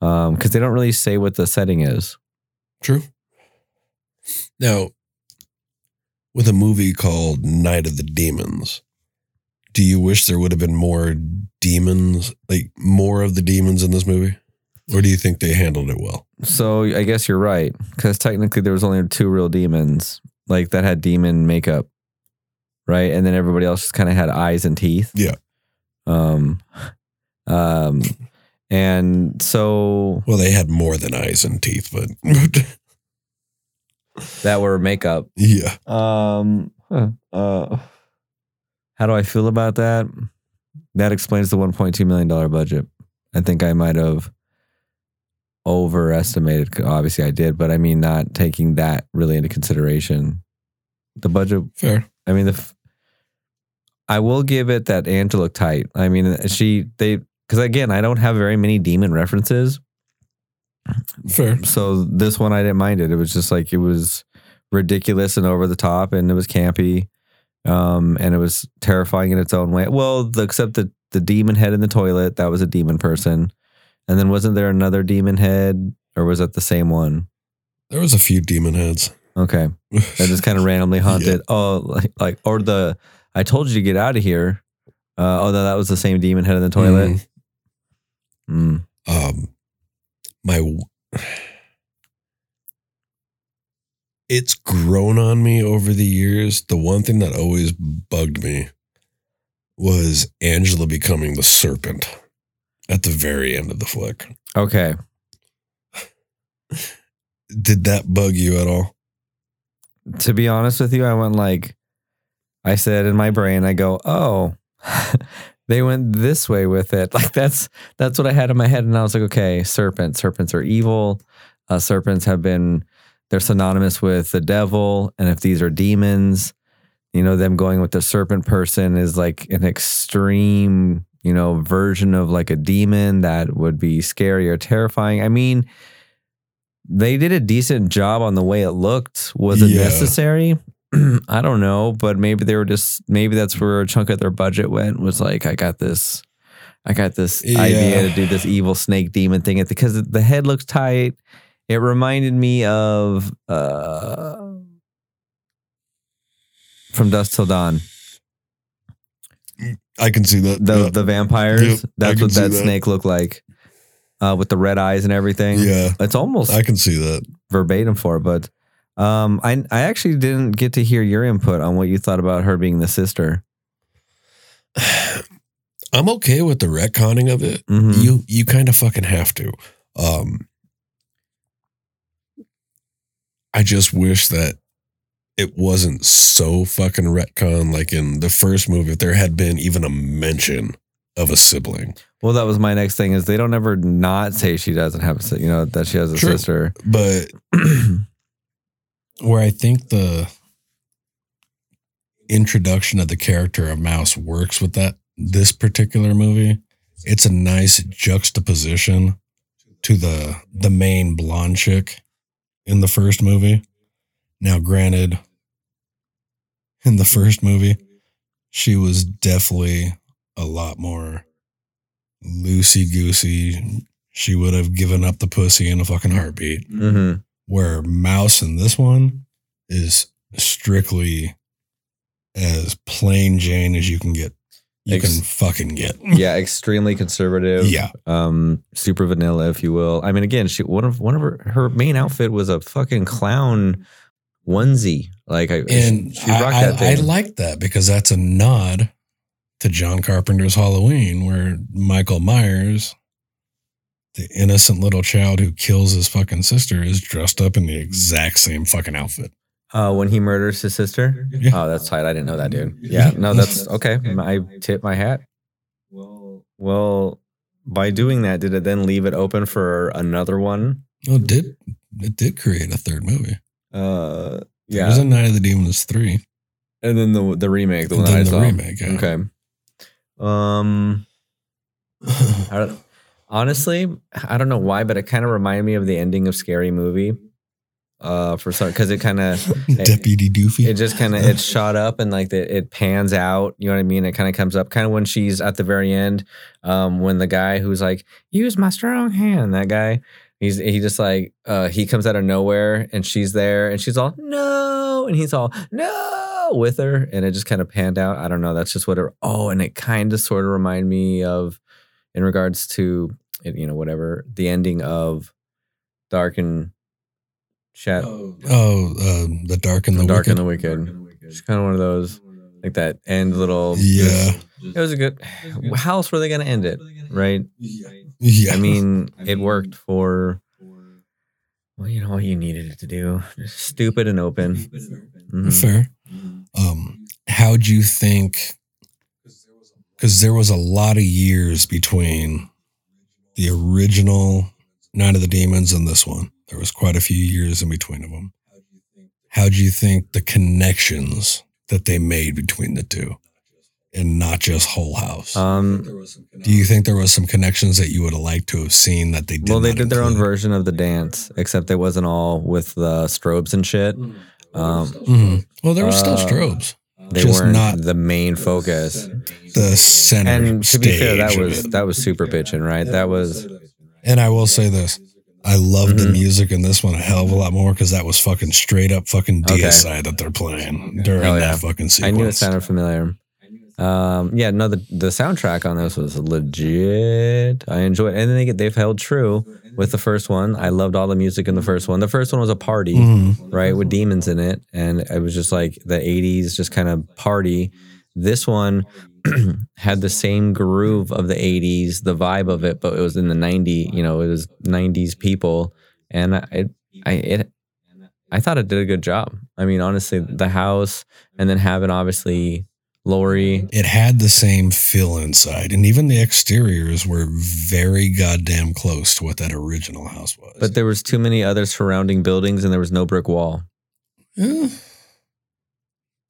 D: um because they don't really say what the setting is
C: True. Now, with a movie called Night of the Demons, do you wish there would have been more demons, like more of the demons in this movie? Or do you think they handled it well?
D: So I guess you're right because technically there was only two real demons like that had demon makeup, right? And then everybody else just kind of had eyes and teeth.
C: Yeah.
D: Um, um, and so
C: Well, they had more than eyes and teeth, but
D: that were makeup.
C: yeah.
D: Um, huh, uh, how do I feel about that? That explains the 1.2 million dollar budget. I think I might have overestimated. Obviously, I did, but I mean, not taking that really into consideration. The budget.
C: Fair.
D: I mean, the. I will give it that Angela looked tight. I mean, she they because again, I don't have very many demon references.
C: Fair.
D: So this one I didn't mind it. It was just like it was ridiculous and over the top and it was campy. Um and it was terrifying in its own way. Well, the, except the the demon head in the toilet, that was a demon person. And then wasn't there another demon head or was that the same one?
C: There was a few demon heads.
D: Okay. That just kind of randomly haunted. Oh, like, like or the I told you to get out of here. Uh, oh, no, that was the same demon head in the toilet. Mm.
C: um my it's grown on me over the years the one thing that always bugged me was angela becoming the serpent at the very end of the flick
D: Okay.
C: did that bug you at all
D: to be honest with you, I went like, I said in my brain, I go, oh, they went this way with it. Like that's that's what I had in my head, and I was like, okay, serpents, serpents are evil. Uh, serpents have been they're synonymous with the devil, and if these are demons, you know, them going with the serpent person is like an extreme, you know, version of like a demon that would be scary or terrifying. I mean, they did a decent job on the way it looked. Was it
C: Yeah.
D: necessary? I don't know, but maybe they were just maybe that's where a chunk of their budget went. Was like, I got this, I got this idea to do this evil snake demon thing because the head looks tight. It reminded me of uh, from Dusk Till Dawn.
C: i can see that
D: The
C: yeah.
D: the vampires.
C: Yep,
D: that's what that,
C: that.
D: snake looked like, uh, with the red eyes and everything.
C: yeah
D: It's almost
C: i can see that
D: verbatim for it, but um, I I actually didn't get to hear your input on what you thought about her being the sister.
C: i'm okay with the retconning of it
D: Mhm.
C: you you kind of fucking have to um I just wish that it wasn't so fucking retcon like in the first movie. If there had been even a mention of a sibling,
D: Well, that was my next thing. Is they don't ever not say she doesn't have a you know that she has a
C: True.
D: sister.
C: but where I think the introduction of the character of Mouse works with that this particular movie, it's a nice juxtaposition to the the main blonde chick in the first movie. Now, granted, in the first movie, she was definitely a lot more loosey goosey. She would have given up the pussy in a fucking heartbeat
D: hmm
C: where mouse in this one is strictly as plain Jane as you can get. You
D: Ex-
C: can fucking get.
D: Yeah, extremely conservative.
C: Yeah.
D: um, super vanilla, if you will. I mean, again, she one of one of her her main outfit was a fucking clown onesie. Like, I
C: And
D: she
C: I,
D: rocked
C: I,
D: that
C: I
D: thing.
C: like that because that's a nod to John Carpenter's Halloween, where Michael Myers, the innocent little child who kills his fucking sister, is dressed up in the exact same fucking outfit.
D: Uh, when he murders his sister.
C: Yeah.
D: Oh, that's tight. I didn't know that, dude. Yeah, no, that's okay. I tip my hat. Well, by doing that, did it then leave it open for another one?
C: Well, it did it did create a third movie?
D: Uh,
C: Yeah. There's
D: yeah,
C: a Night of the Demons three.
D: and then the the remake, the
C: And
D: one that I
C: the
D: saw.
C: remake, yeah.
D: Okay. Um, I don't, honestly, I don't know why, but it kind of reminded me of the ending of Scary Movie. Uh, for some, because it kind of
C: Deputy Doofy.
D: it just kind of it shot up and like the, it pans out you know what i mean it kind of comes up kind of when she's at the very end um when the guy who's like use my strong hand that guy he's he just like uh he comes out of nowhere and she's there and she's all no and he's all no with her and it just kind of panned out i don't know that's just what it oh and it kind of sort of reminded me of in regards to you know whatever the ending of dark and shadow
C: oh, um, the Dark and the,
D: Dark
C: Wicked.
D: and the Wicked. It's kind of one of those, like that end little.
C: Yeah.
D: It was a good. How else were they going to end it? Right.
C: yeah.
D: I mean, it worked for. Well, you know what you needed it to do. Just stupid and open. Mhm.
C: fair. Um, how'd you think? Because there was a lot of years between the original Night of the Demons and this one. There was quite a few years in between of them. How do you think the connections that they made between the two, and not just Hull House?
D: Um.
C: Do you think there was some connections that you would have liked to have seen that they did?
D: Well, they did their own
C: include?
D: version of the dance, except it wasn't all with the strobes and shit. Um,
C: Mhm. Well, there were still
D: Uh,
C: strobes.
D: They
C: Just
D: weren't
C: not
D: the main focus.
C: the center.
D: And to be fair, that was that was super bitching, right? That was
C: And I will say this. I love the
D: Mhm.
C: music in this one a hell of a lot more because that was fucking straight up fucking
D: Okay.
C: DSI that they're playing during
D: yeah.
C: that fucking sequence.
D: I knew it sounded familiar. Um, yeah, no, the, the soundtrack on this was legit. I enjoyed it. And then they get, they've held true with the first one. I loved all the music in the first one. The first one was a party,
C: Mhm.
D: right, with demons in it. And it was just like the 80s, just kind of party. This one had the same groove of the 80s, the vibe of it, but it was in the 90, you know, it was 90s people. And I, it, I, it, I thought it did a good job. I mean, honestly, the house and then having obviously Lori.
C: It had the same feel inside, and even the exteriors were very goddamn close to what that original house was.
D: But there was too many other surrounding buildings and there was no brick wall.
C: Yeah.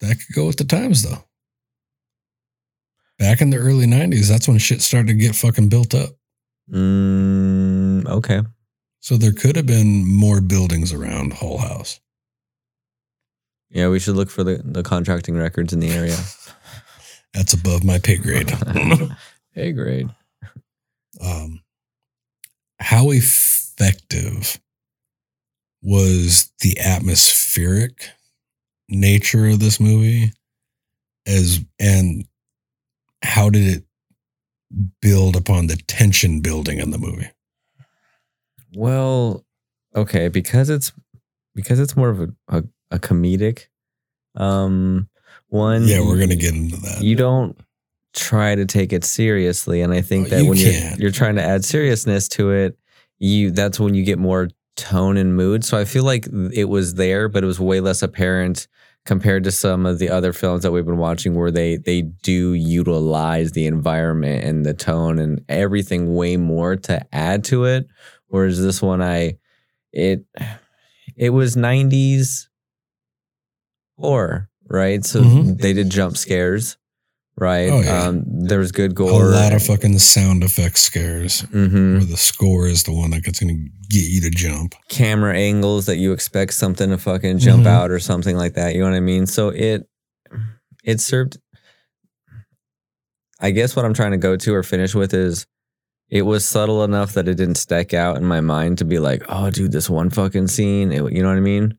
C: that could go with the times, though. Back in the early '90s, that's when shit started to get fucking built up.
D: Mm, okay.
C: So there could have been more buildings around Hull House.
D: Yeah, we should look for the, the contracting records in the area.
C: That's above my pay grade.
D: hey, grade.
C: um, how effective was the atmospheric nature of this movie as and how did it build upon the tension building in the movie
D: Well, okay, because it's because it's more of a, a, a comedic um one.
C: yeah we're gonna get into that
D: you don't try to take it seriously and i think
C: Oh,
D: that
C: you
D: when you're, you're trying to add seriousness to it you that's when you get more tone and mood. So I feel like it was there, but it was way less apparent compared to some of the other films that we've been watching where they they do utilize the environment and the tone and everything way more to add to it. Whereas this one I it it was 90s horror, right? So
C: Mhm.
D: they did jump scares, right?
C: Oh, yeah.
D: Um there was good gore.
C: A lot of fucking sound effects scares.
D: Mhm.
C: Where the score is the one that gets going to get you to jump.
D: camera angles that you expect something to fucking jump
C: Mhm.
D: out or something like that. You know what I mean? So it it served I guess what I'm trying to go to or finish with is it was subtle enough that it didn't stick out in my mind to be like, oh dude, this one fucking scene. It- you know what I mean?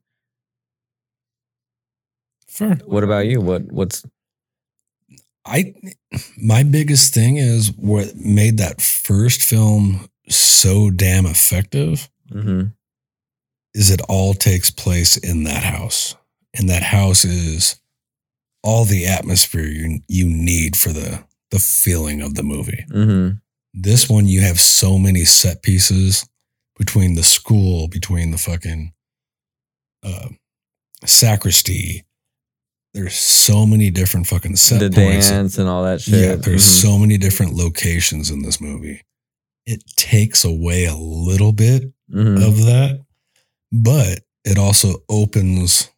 C: Fair.
D: What about you? What what's
C: I my biggest thing is what made that first film so damn effective
D: mhm.
C: is it all takes place in that house. And that house is all the atmosphere you you need for the the feeling of the movie.
D: Mhm.
C: This one you have so many set pieces between the school, between the fucking uh, sacristy. There's so many different fucking set
D: the
C: points.
D: dance and all that shit.
C: Yeah, there's
D: Mhm.
C: so many different locations in this movie. It takes away a little bit
D: Mhm.
C: of that, but it also opens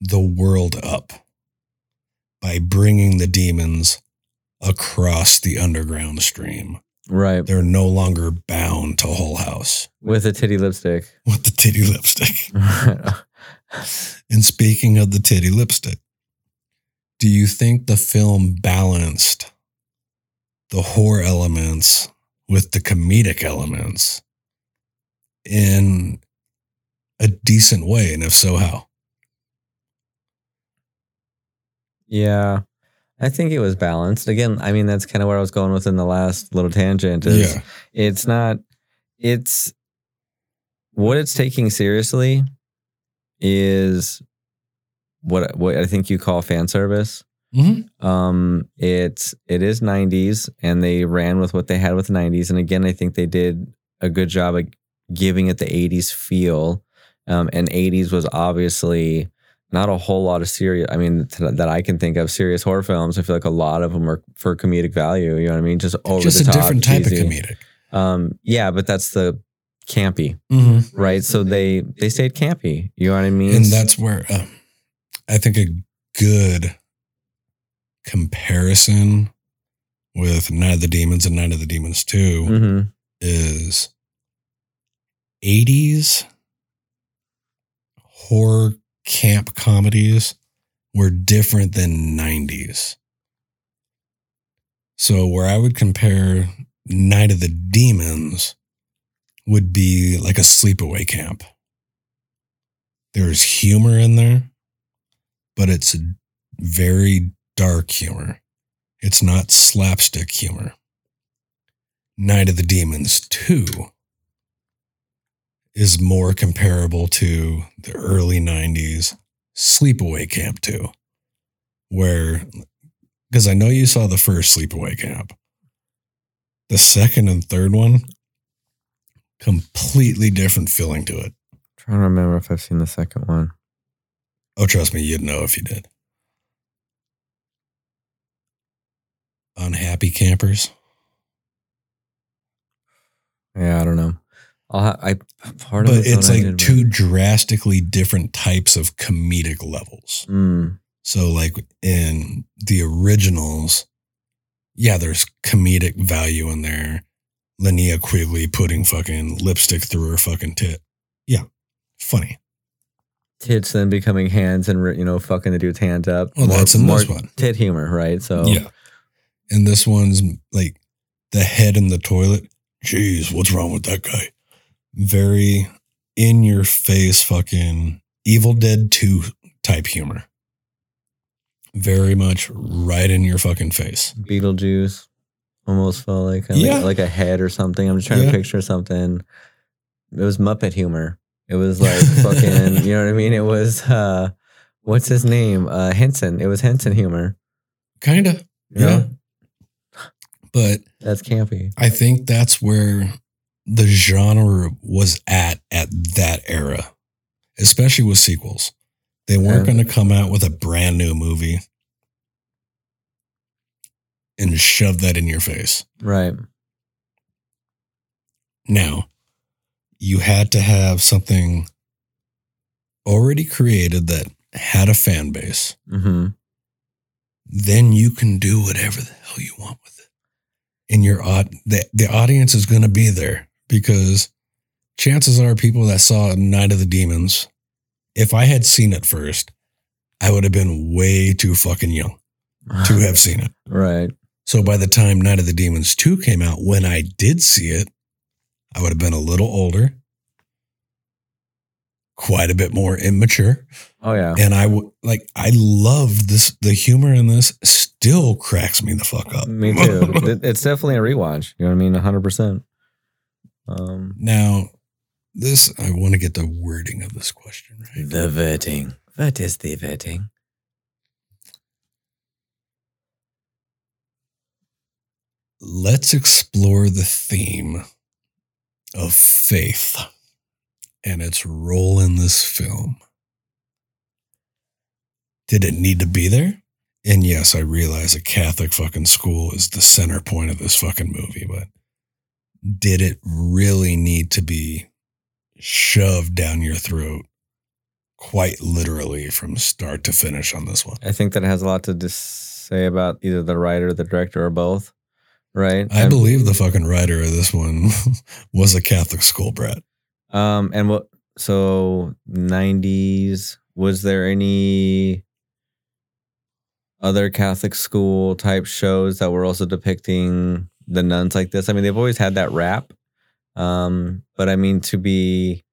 C: the world up by bringing the demons across the underground stream.
D: right.
C: They're no longer bound to Hull House
D: With a titty lipstick.
C: with the titty lipstick. And speaking of the titty lipstick, do you think the film balanced the horror elements with the comedic elements in a decent way? And if so, how?
D: Yeah. I think it was balanced. Again, I mean that's kind of where I was going with in the last little tangent is
C: Yeah.
D: it's not it's what it's taking seriously is what what I think you call fan service.
C: Mhm.
D: Um it's it is 90s and they ran with what they had with the 90s and again I think they did a good job of giving it the 80s feel. Um and 80s was obviously not a whole lot of serious I mean that I can think of serious horror films. I feel like a lot of them are for comedic value, you know what I mean? Just over
C: Just
D: the
C: a
D: top,
C: different type
D: cheesy.
C: of comedic.
D: Um, yeah, but that's the campy,
C: Mm-hmm.
D: right? So they they stayed campy. You know what I mean?
C: And that's where uh, I think a good comparison with Night of the Demons and Night of the Demons 2
D: hmm
C: is 80s horror camp comedies were different than 90s. So, where I would compare Night of the Demons would be like a sleepaway camp. There's humor in there, but it's very dark humor. It's not slapstick humor. Night of the Demons 2 is more comparable to the early 90s Sleepaway Camp 2, where, because I know you saw the first Sleepaway Camp, the second and third one, completely different feeling to it.
D: trying to remember if I've seen the second one.
C: Oh, trust me, you'd know if you did. Unhappy campers.
D: Yeah, I don't know. I'll ha- I part of it.
C: But
D: it
C: it's like two drastically different types of comedic levels.
D: Mm,
C: So, like in the originals, yeah, there's comedic value in there. Linnea Quigley putting fucking lipstick through her fucking tit. Yeah, funny.
D: tits then becoming hands and you know fucking the dude's hand up.
C: Well,
D: More-
C: that's in
D: more
C: this one.
D: tit humor, right? So
C: Yeah. And this one's like the head in the toilet. Jeez, what's wrong with that guy? Very in your face, fucking Evil Dead 2 type humor. Very much right in your fucking face.
D: Beetlejuice almost felt like like,
C: Yeah.
D: like a head or something. I'm just trying
C: Yeah.
D: to picture something. It was Muppet humor. It was like fucking, you know what I mean? It was uh what's his name? Uh Henson. It was Henson humor.
C: Kind of.
D: You know?
C: Yeah. But
D: That's campy.
C: I think that's where the genre was at at that era, especially with sequels. They weren't going to come out with a brand new movie and shove that in your face.
D: Right.
C: Now, you had to have something already created that had a fan base.
D: Mm-hmm.
C: Then you can do whatever the hell you want with it. And your aud- the, the audience is going to be there because chances are people that saw Night of the Demons, if I had seen it first, I would have been way too fucking young to have seen it.
D: Right.
C: So by the time Night of the Demons 2 came out, when I did see it, I would have been a little older, quite a bit more immature.
D: Oh yeah.
C: And I would like, I love this. The humor in this still cracks me the fuck up.
D: Me too. It's definitely a rewatch. You know what I mean? hundred percent. Um
C: now, this, I want to get the wording of this question right.
D: the vetting. What is the vetting?
C: Let's explore the theme of faith and its role in this film. Did it need to be there? And yes, I realize a Catholic fucking school is the center point of this fucking movie, but did it really need to be shoved down your throat quite literally from start to finish on this one?
D: I think that has a lot to dis- say about either the writer, the director, or both. Right.
C: I
D: And-
C: believe the fucking writer of this one was a Catholic school brat.
D: Um, and what? So nineties. Was there any other Catholic school type shows that were also depicting the nuns like this? I mean, they've always had that rap. Um, but I mean, to be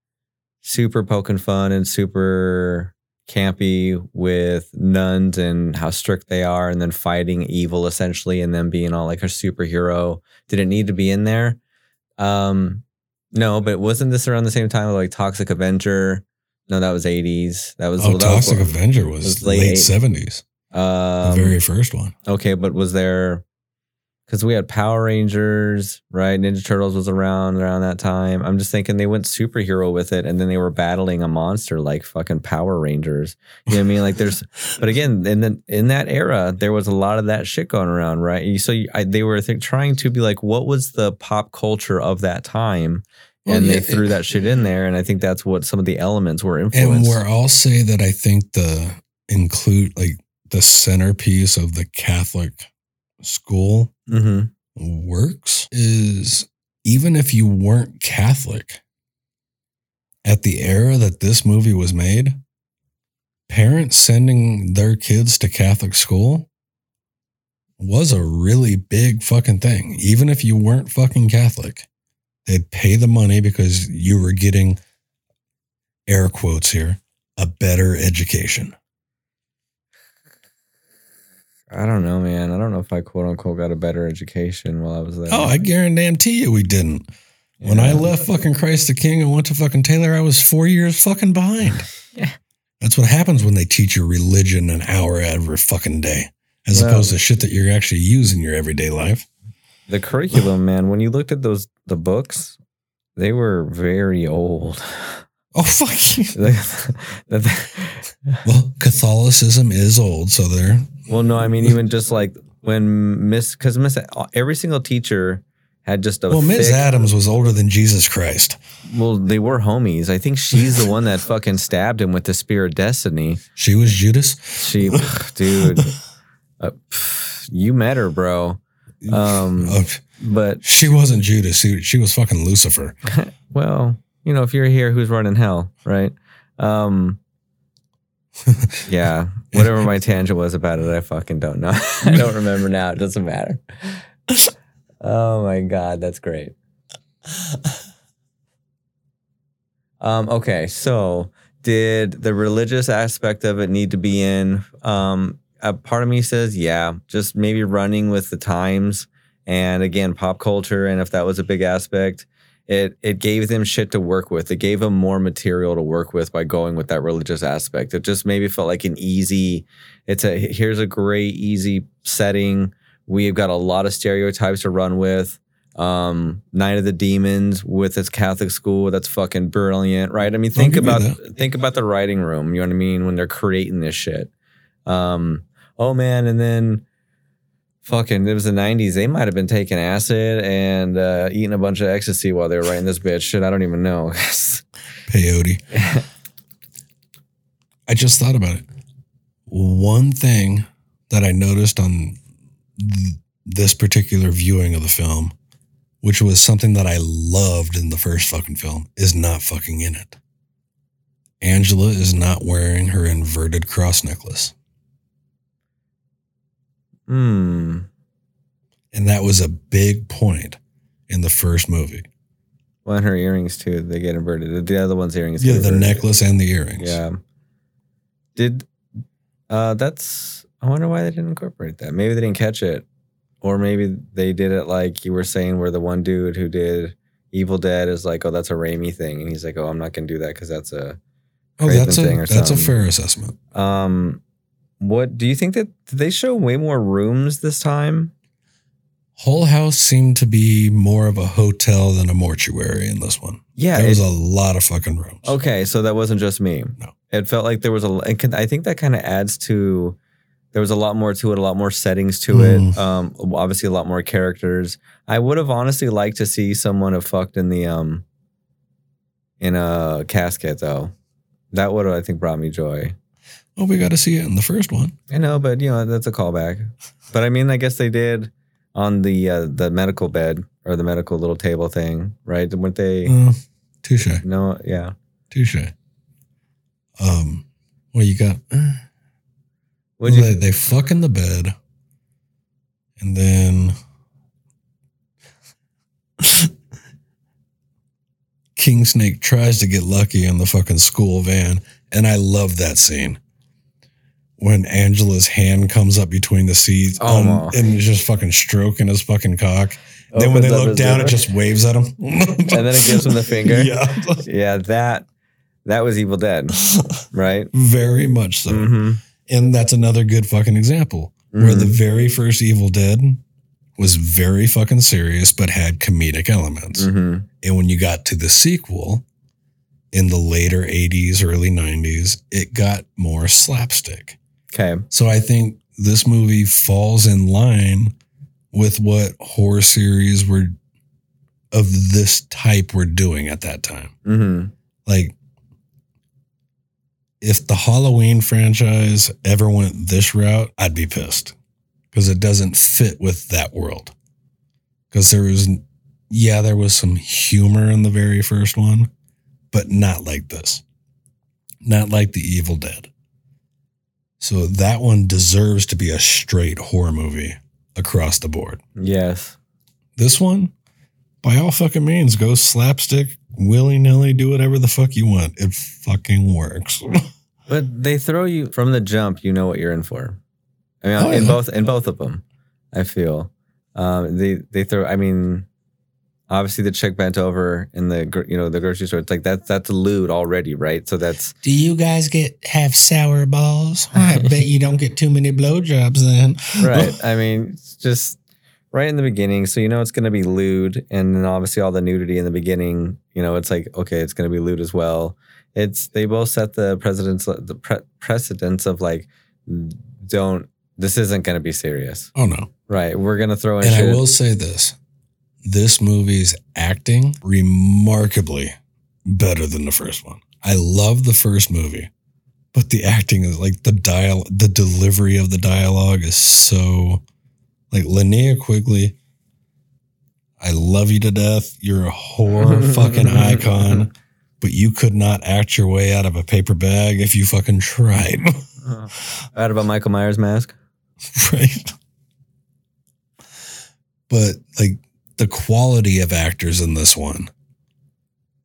D: super poking fun and super campy with nuns and how strict they are, and then fighting evil essentially, and then being all like a superhero. Did it need to be in there? Um, no, but wasn't this around the same time like Toxic Avenger? No, that was 80s. That was
C: Oh,
D: that was-
C: Toxic Avenger was,
D: was late
C: late
D: eight-
C: seventies,
D: Um,
C: the very first one.
D: okay, but was there because we had Power Rangers, right? Ninja Turtles was around around that time. I'm just thinking they went superhero with it, and then they were battling a monster like fucking Power Rangers. You know what I mean? Like there's, but again, in the, in that era, there was a lot of that shit going around, right? So you, I, they were think, trying to be like, what was the pop culture of that time?
C: Well,
D: and
C: yeah,
D: they threw that shit in there, and I think that's what some of the elements were influenced.
C: And where I'll say that I think the include like the centerpiece of the Catholic school
D: hmm
C: works is even if you weren't Catholic at the era that this movie was made, parents sending their kids to Catholic school was a really big fucking thing. Even if you weren't fucking Catholic, they'd pay the money because you were getting air quotes here a better education.
D: I don't know, man. I don't know if I quote unquote got a better education while I was there.
C: Oh, I guarantee you we didn't. When I left fucking Christ the King and went to fucking Taylor, I was four years fucking behind.
D: Yeah.
C: That's what happens when they teach you religion an hour every fucking day, as
D: Well-
C: opposed to shit that you're actually using in your everyday life.
D: the curriculum, man. When you looked at those the books, they were very old.
C: Oh fuck you. Well, Catholicism is old, so they're
D: well, no, I mean even just like when Miss, because Miss, every single teacher had just a
C: well. Ms.
D: thick-
C: Adams was older than Jesus Christ.
D: Well, they were homies. I think she's the one that fucking stabbed him with the spear of destiny.
C: She was Judas.
D: She, dude, uh, pff, you met her, bro. Um,
C: Oh,
D: but
C: she wasn't Judas. She, she was fucking Lucifer.
D: well, you know, if you're here, who's running hell, right? Um, yeah, whatever my tangent was about it, I fucking don't know. I don't remember now. It doesn't matter. Oh my god, that's great. Um, okay, so did the religious aspect of it need to be in? Um, a part of me says, yeah, just maybe running with the times, and again, pop culture, and if that was a big aspect, it it gave them shit to work with. It gave them more material to work with by going with that religious aspect. It just maybe felt like an easy. It's a here's a great easy setting. We've got a lot of stereotypes to run with. Um, Night of the Demons with its Catholic school that's fucking brilliant, right? I mean, think about think about the writing room. You know what I mean when they're creating this shit. Um, oh man, and then fucking it was the '90s. They might have been taking acid and uh, eating a bunch of ecstasy while they were writing this bitch. Shit, I don't even know.
C: Peyote. I just thought about it. One thing that I noticed on th- this particular viewing of the film, which was something that I loved in the first fucking film, is not fucking in it. Angela is not wearing her inverted cross necklace.
D: Hmm.
C: And that was a big point in the first movie.
D: Well, and her earrings too. They get inverted. The other one's earrings.
C: Yeah,
D: get
C: the
D: inverted.
C: necklace and the earrings.
D: Yeah. Did uh that's I wonder why they didn't incorporate that. Maybe they didn't catch it. Or maybe they did it like you were saying where the one dude who did Evil Dead is like, "Oh, that's a Raimi thing." And he's like, "Oh, I'm not going to do that cuz that's a
C: Oh,
D: Craven
C: that's a
D: thing or
C: that's a fair assessment.
D: um what do you think that did they show way more rooms this time?
C: Hull House seemed to be more of a hotel than a mortuary in this one.
D: Yeah,
C: there was a lot of fucking rooms.
D: Okay, so that wasn't just me.
C: No.
D: It felt like there was a can- I think that kind of adds to there was a lot more to it, a lot more settings to
C: Mm.
D: it. Um obviously a lot more characters. I would have honestly liked to see someone have fucked in the um in a casket though. That would have I think brought me joy.
C: Oh, we got to see it in the first one.
D: I know, but you know, that's a callback. But I mean, I guess they did on the uh, the medical bed or the medical little table thing, right? Weren't they
C: Uh, touche,
D: no, yeah.
C: touche. Um, well, you got. Uh,
D: Would you
C: they, they fuck in the bed, and then King Snake tries to get lucky in the fucking school van, and I love that scene when Angela's hand comes up between the seats
D: Oh,
C: um,
D: wow.
C: and is just fucking stroking his fucking cock. then when they look down, it just waves at him,
D: and then it gives him the finger.
C: Yeah,
D: Yeah, that that was Evil Dead, right?
C: very much so.
D: Mm-hmm.
C: And that's another good fucking example where the very first Evil Dead was very fucking serious but had comedic elements.
D: hmm
C: And when you got to the sequel in the later 80s, early 90s, it got more slapstick.
D: Okay.
C: So I think this movie falls in line with what horror series were of this type were doing at that time.
D: hmm
C: Like, if the Halloween franchise ever went this route, I'd be pissed because it doesn't fit with that world. Because there was, yeah, there was some humor in the very first one, but not like this. Not like The Evil Dead. So that one deserves to be a straight horror movie across the board.
D: Yes.
C: This one, by all fucking means, go slapstick, willy nilly, do whatever the fuck you want. It fucking works.
D: But they throw you from the jump. You know what you're in for. I mean,
C: Oh,
D: in
C: yeah.
D: both in both of them, I feel um, they they throw. I mean, obviously the chick bent over in the you know the grocery store. It's like that's that's lewd already, right? So that's
C: Do you guys get have sour balls? I bet you don't get too many blowjobs then.
D: right. I mean, it's just right in the beginning. So you know it's going to be lewd, and then obviously all the nudity in the beginning. You know, it's like okay, it's going to be lewd as well. It's they both set the precedence the pre- precedence of like don't this isn't going to be serious,
C: Oh no.
D: right? We're going to throw in
C: And I
D: shit.
C: will say this. This movie's acting remarkably better than the first one. I love the first movie, but the acting is like the dial the delivery of the dialogue is so like Linnea Quigley. I love you to death. You're a whore, fucking icon, but you could not act your way out of a paper bag if you fucking tried.
D: Uh, out about Michael Myers mask.
C: right? But like the quality of actors in this one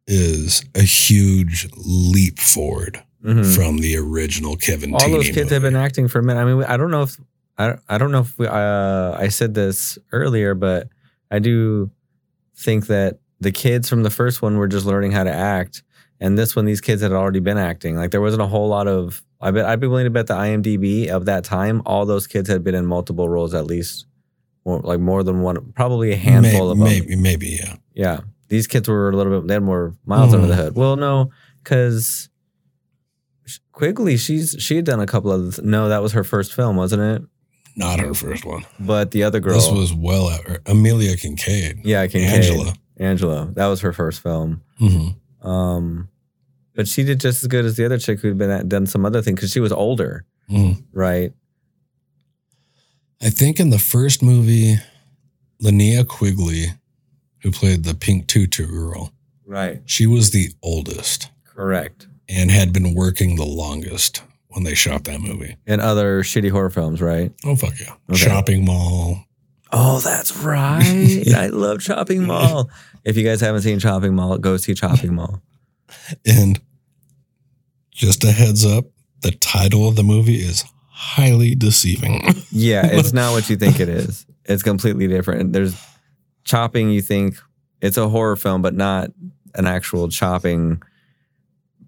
C: is a huge leap forward
D: Mhm.
C: from the original Kevin.
D: All those kids have been acting for a minute. I mean, I don't know if I I don't know if we, uh, I said this earlier, but I do think that the kids from the first one were just learning how to act, and this one, these kids had already been acting. Like there wasn't a whole lot of. I bet I'd be willing to bet the IMDb of that time, all those kids had been in multiple roles at least or like more than one, probably a handful
C: maybe,
D: of them.
C: maybe, maybe, yeah.
D: Yeah, these kids were a little bit. They had more miles under the
C: Mm.
D: hood. Well, no, because Quigley, she's she had done a couple of. No, that was her first film, wasn't it?
C: Not her first one.
D: But the other girl,
C: This was well out. Amelia Kinkade.
D: yeah, Kinkade,
C: Angela.
D: Angela, that was her first film.
C: hmm
D: Um, but she did just as good as the other chick who'd been at, done some other thing because she was older,
C: hmm
D: right?
C: I think in the first movie, Linnea Quigley, who played the pink tutu girl,
D: Right.
C: she was the oldest
D: Correct.
C: and had been working the longest when they shot that movie.
D: And other shitty horror films, right?
C: Oh fuck yeah!
D: Okay.
C: Chopping Mall.
D: Oh, that's right. I love Chopping Mall. If you guys haven't seen Chopping Mall, go see Chopping Mall.
C: And just a heads up, the title of the movie is highly deceiving.
D: Yeah, it's not what you think it is. It's completely different. There's chopping, you think it's a horror film, but not an actual chopping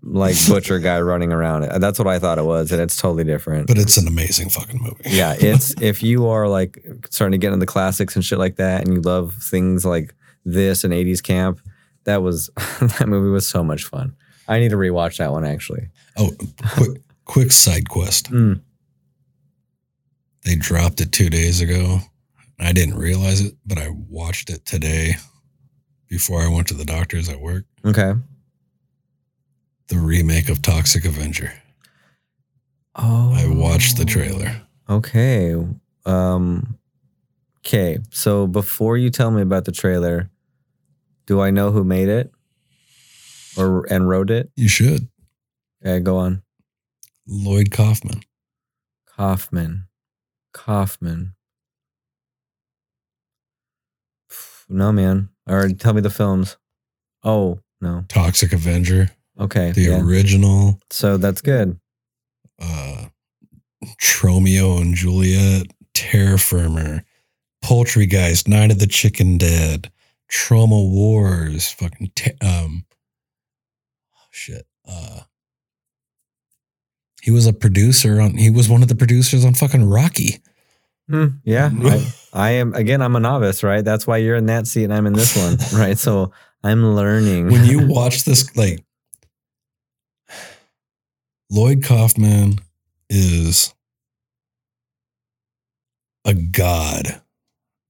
D: like butcher guy running around. That's what I thought it was, and it's totally different.
C: but it's an amazing fucking movie.
D: yeah, it's if you are like starting to get into the classics and shit like that, and you love things like this and 80s camp, that was that movie was so much fun. I need to rewatch that one actually.
C: Oh, quick, quick side quest.
D: Mm.
C: They dropped it two days ago. I didn't realize it, but I watched it today before I went to the doctor's at work.
D: Okay.
C: The remake of Toxic Avenger.
D: Oh,
C: I watched the trailer.
D: Okay. Um okay. So before you tell me about the trailer, do I know who made it? Or and wrote it?
C: You should.
D: Okay, go on.
C: Lloyd Kaufman.
D: Kaufman. Kaufman. No, man. Or tell me the films. Oh, no.
C: Toxic Avenger.
D: Okay.
C: The
D: yeah.
C: original.
D: So that's good.
C: Uh, Tromeo and Juliet. Terror Firmer. Poultrygeist. Night of the Chicken Dead. Troma's War. Fucking. Te- um. oh, shit. Uh. He was a producer on. He was one of the producers on fucking Rocky.
D: Hmm, yeah. I, I am again, I'm a novice, right? That's why you're in that seat and I'm in this one. Right. So I'm learning.
C: when you watch this, like Lloyd Kaufman is a god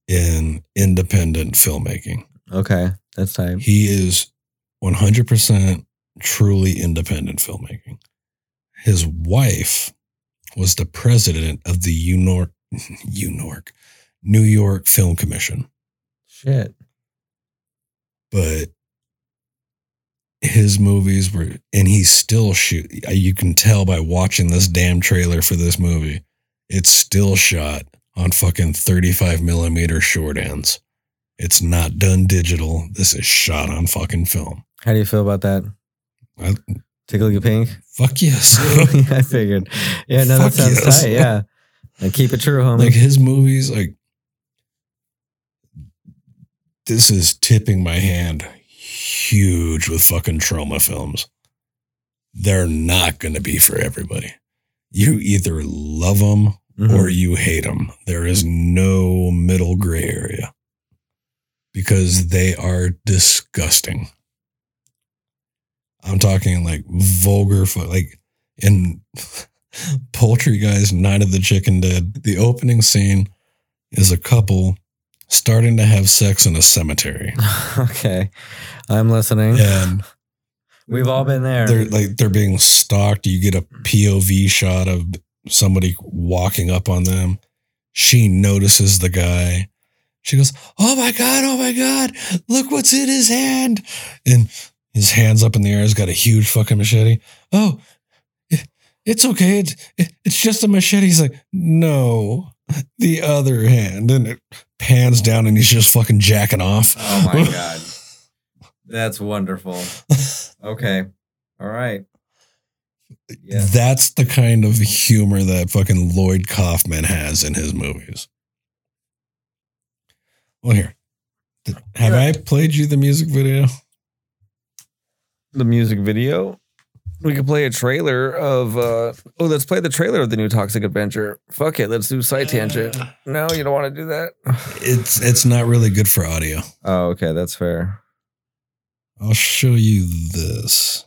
C: in independent filmmaking.
D: Okay. That's time.
C: He is 100% truly independent filmmaking. His wife was the president of the New York, New York, Film Commission.
D: Shit.
C: but his movies were and he's still shoot you can tell by watching this damn trailer for this movie it's still shot on fucking 35 millimeter short ends it's not done digital this is shot on fucking film
D: How do you feel about that?
C: I,
D: Tickle you pink?
C: fuck yes
D: yeah, I figured. Yeah, no, that sounds
C: yes.
D: tight. Yeah. And keep it true, homie.
C: like his movies like this is tipping my hand huge with fucking Troma films they're not going to be for everybody you either love them
D: Mhm.
C: or you hate them there is no middle gray area because they are disgusting i'm talking like vulgar fu- like in Poultrygeist, Night of the Chicken Dead, the opening scene is a couple starting to have sex in a cemetery.
D: okay. I'm listening.
C: And
D: We've all been there.
C: they're like they're being stalked. You get a mm. POV shot of somebody walking up on them. She notices the guy. She goes, Oh my God, oh my God, look what's in his hand. And his hand's up in the air. He's got a huge fucking machete. Oh, it- it's okay. It's, it- it's just a machete. He's like, No, the other hand. And it pans down and he's just fucking jacking off.
D: oh my God. That's wonderful. Okay. All right. Yeah.
C: That's the kind of humor that fucking Lloyd Kaufman has in his movies. Well, here. Have I played you the music video?
D: The music video. We could play a trailer of. uh Oh, let's play the trailer of the new Toxic Adventure. Fuck it, let's do side tangent. No, you don't want to do that.
C: It's it's not really good for audio.
D: Oh, okay, that's fair.
C: I'll show you this.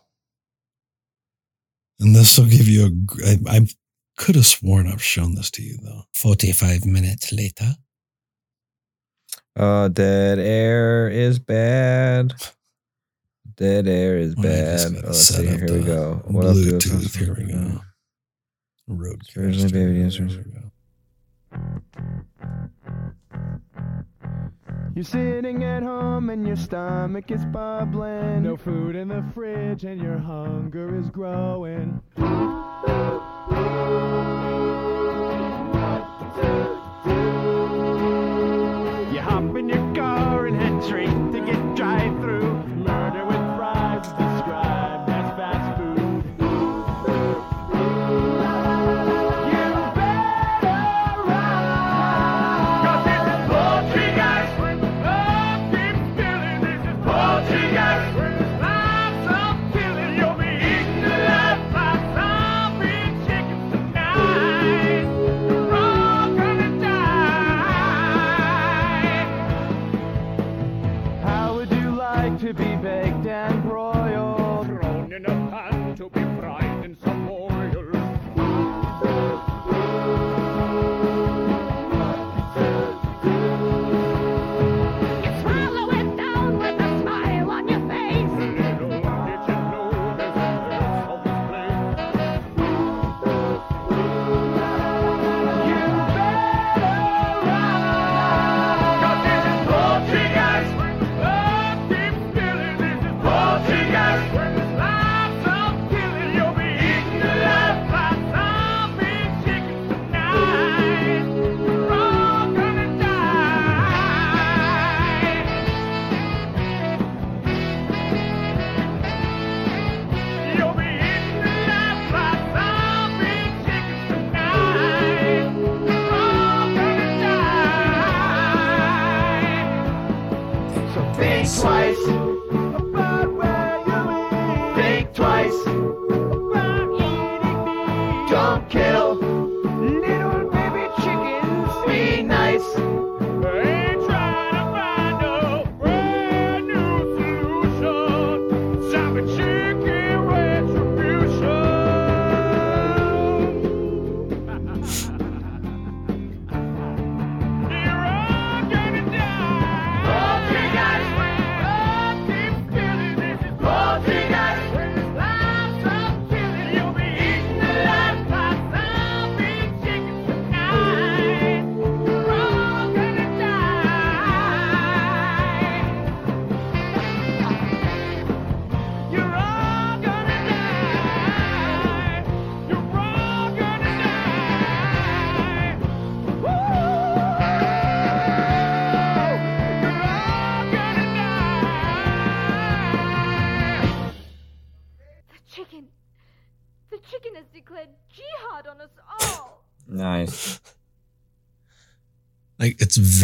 C: And this will give you a. gr- I, I could have sworn I've shown this to you though. 45 minutes later.
D: Uh, dead air is bad. Dead air is
C: Well, I just
D: bad.
C: gotta
D: Oh, let's see. Here we go. What else do we have?
C: Bluetooth. Here we go. Rodecaster.
D: Originally baby
C: There
D: answers.
C: we.
G: You're sitting at home and your stomach is bubbling. No food in the fridge and your hunger is growing. You hop in your car and head straight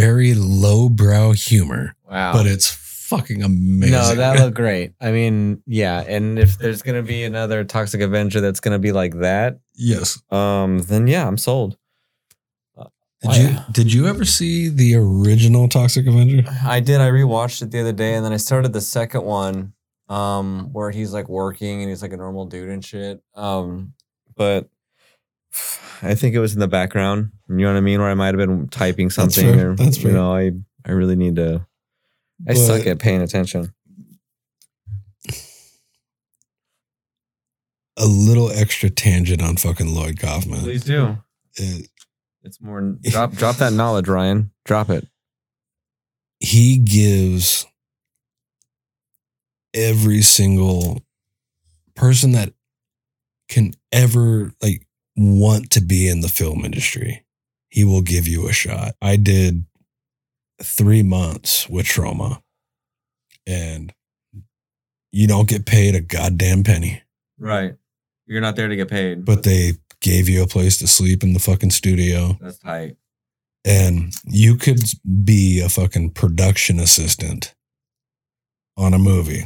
C: very lowbrow humor,
D: Wow.
C: but it's fucking amazing.
D: no, that looked great. I mean, yeah, and if there's gonna be another Toxic Avenger that's gonna be like that,
C: yes.
D: um, then yeah, I'm sold.
C: Did you did you ever see the original Toxic Avenger?
D: I did. I rewatched it the other day, and then I started the second one, um, where he's like working and he's like a normal dude and shit. Um, but I think it was in the background. You know what I mean? Where I might have been typing
C: That's
D: something,
C: fair.
D: or
C: That's
D: you know, I I really need to. I
C: But-
D: suck at paying attention.
C: A little extra tangent on fucking Lloyd Kaufman.
D: Please do.
C: It-
D: It's more drop drop that knowledge, Ryan. Drop it.
C: he gives every single person that can ever like want to be in the film industry he will give you a shot i did three months with Troma and you don't get paid a goddamn penny
D: Right. You're not there to get paid.
C: but they gave you a place to sleep in the fucking studio
D: that's tight.
C: and you could be a fucking production assistant on a movie,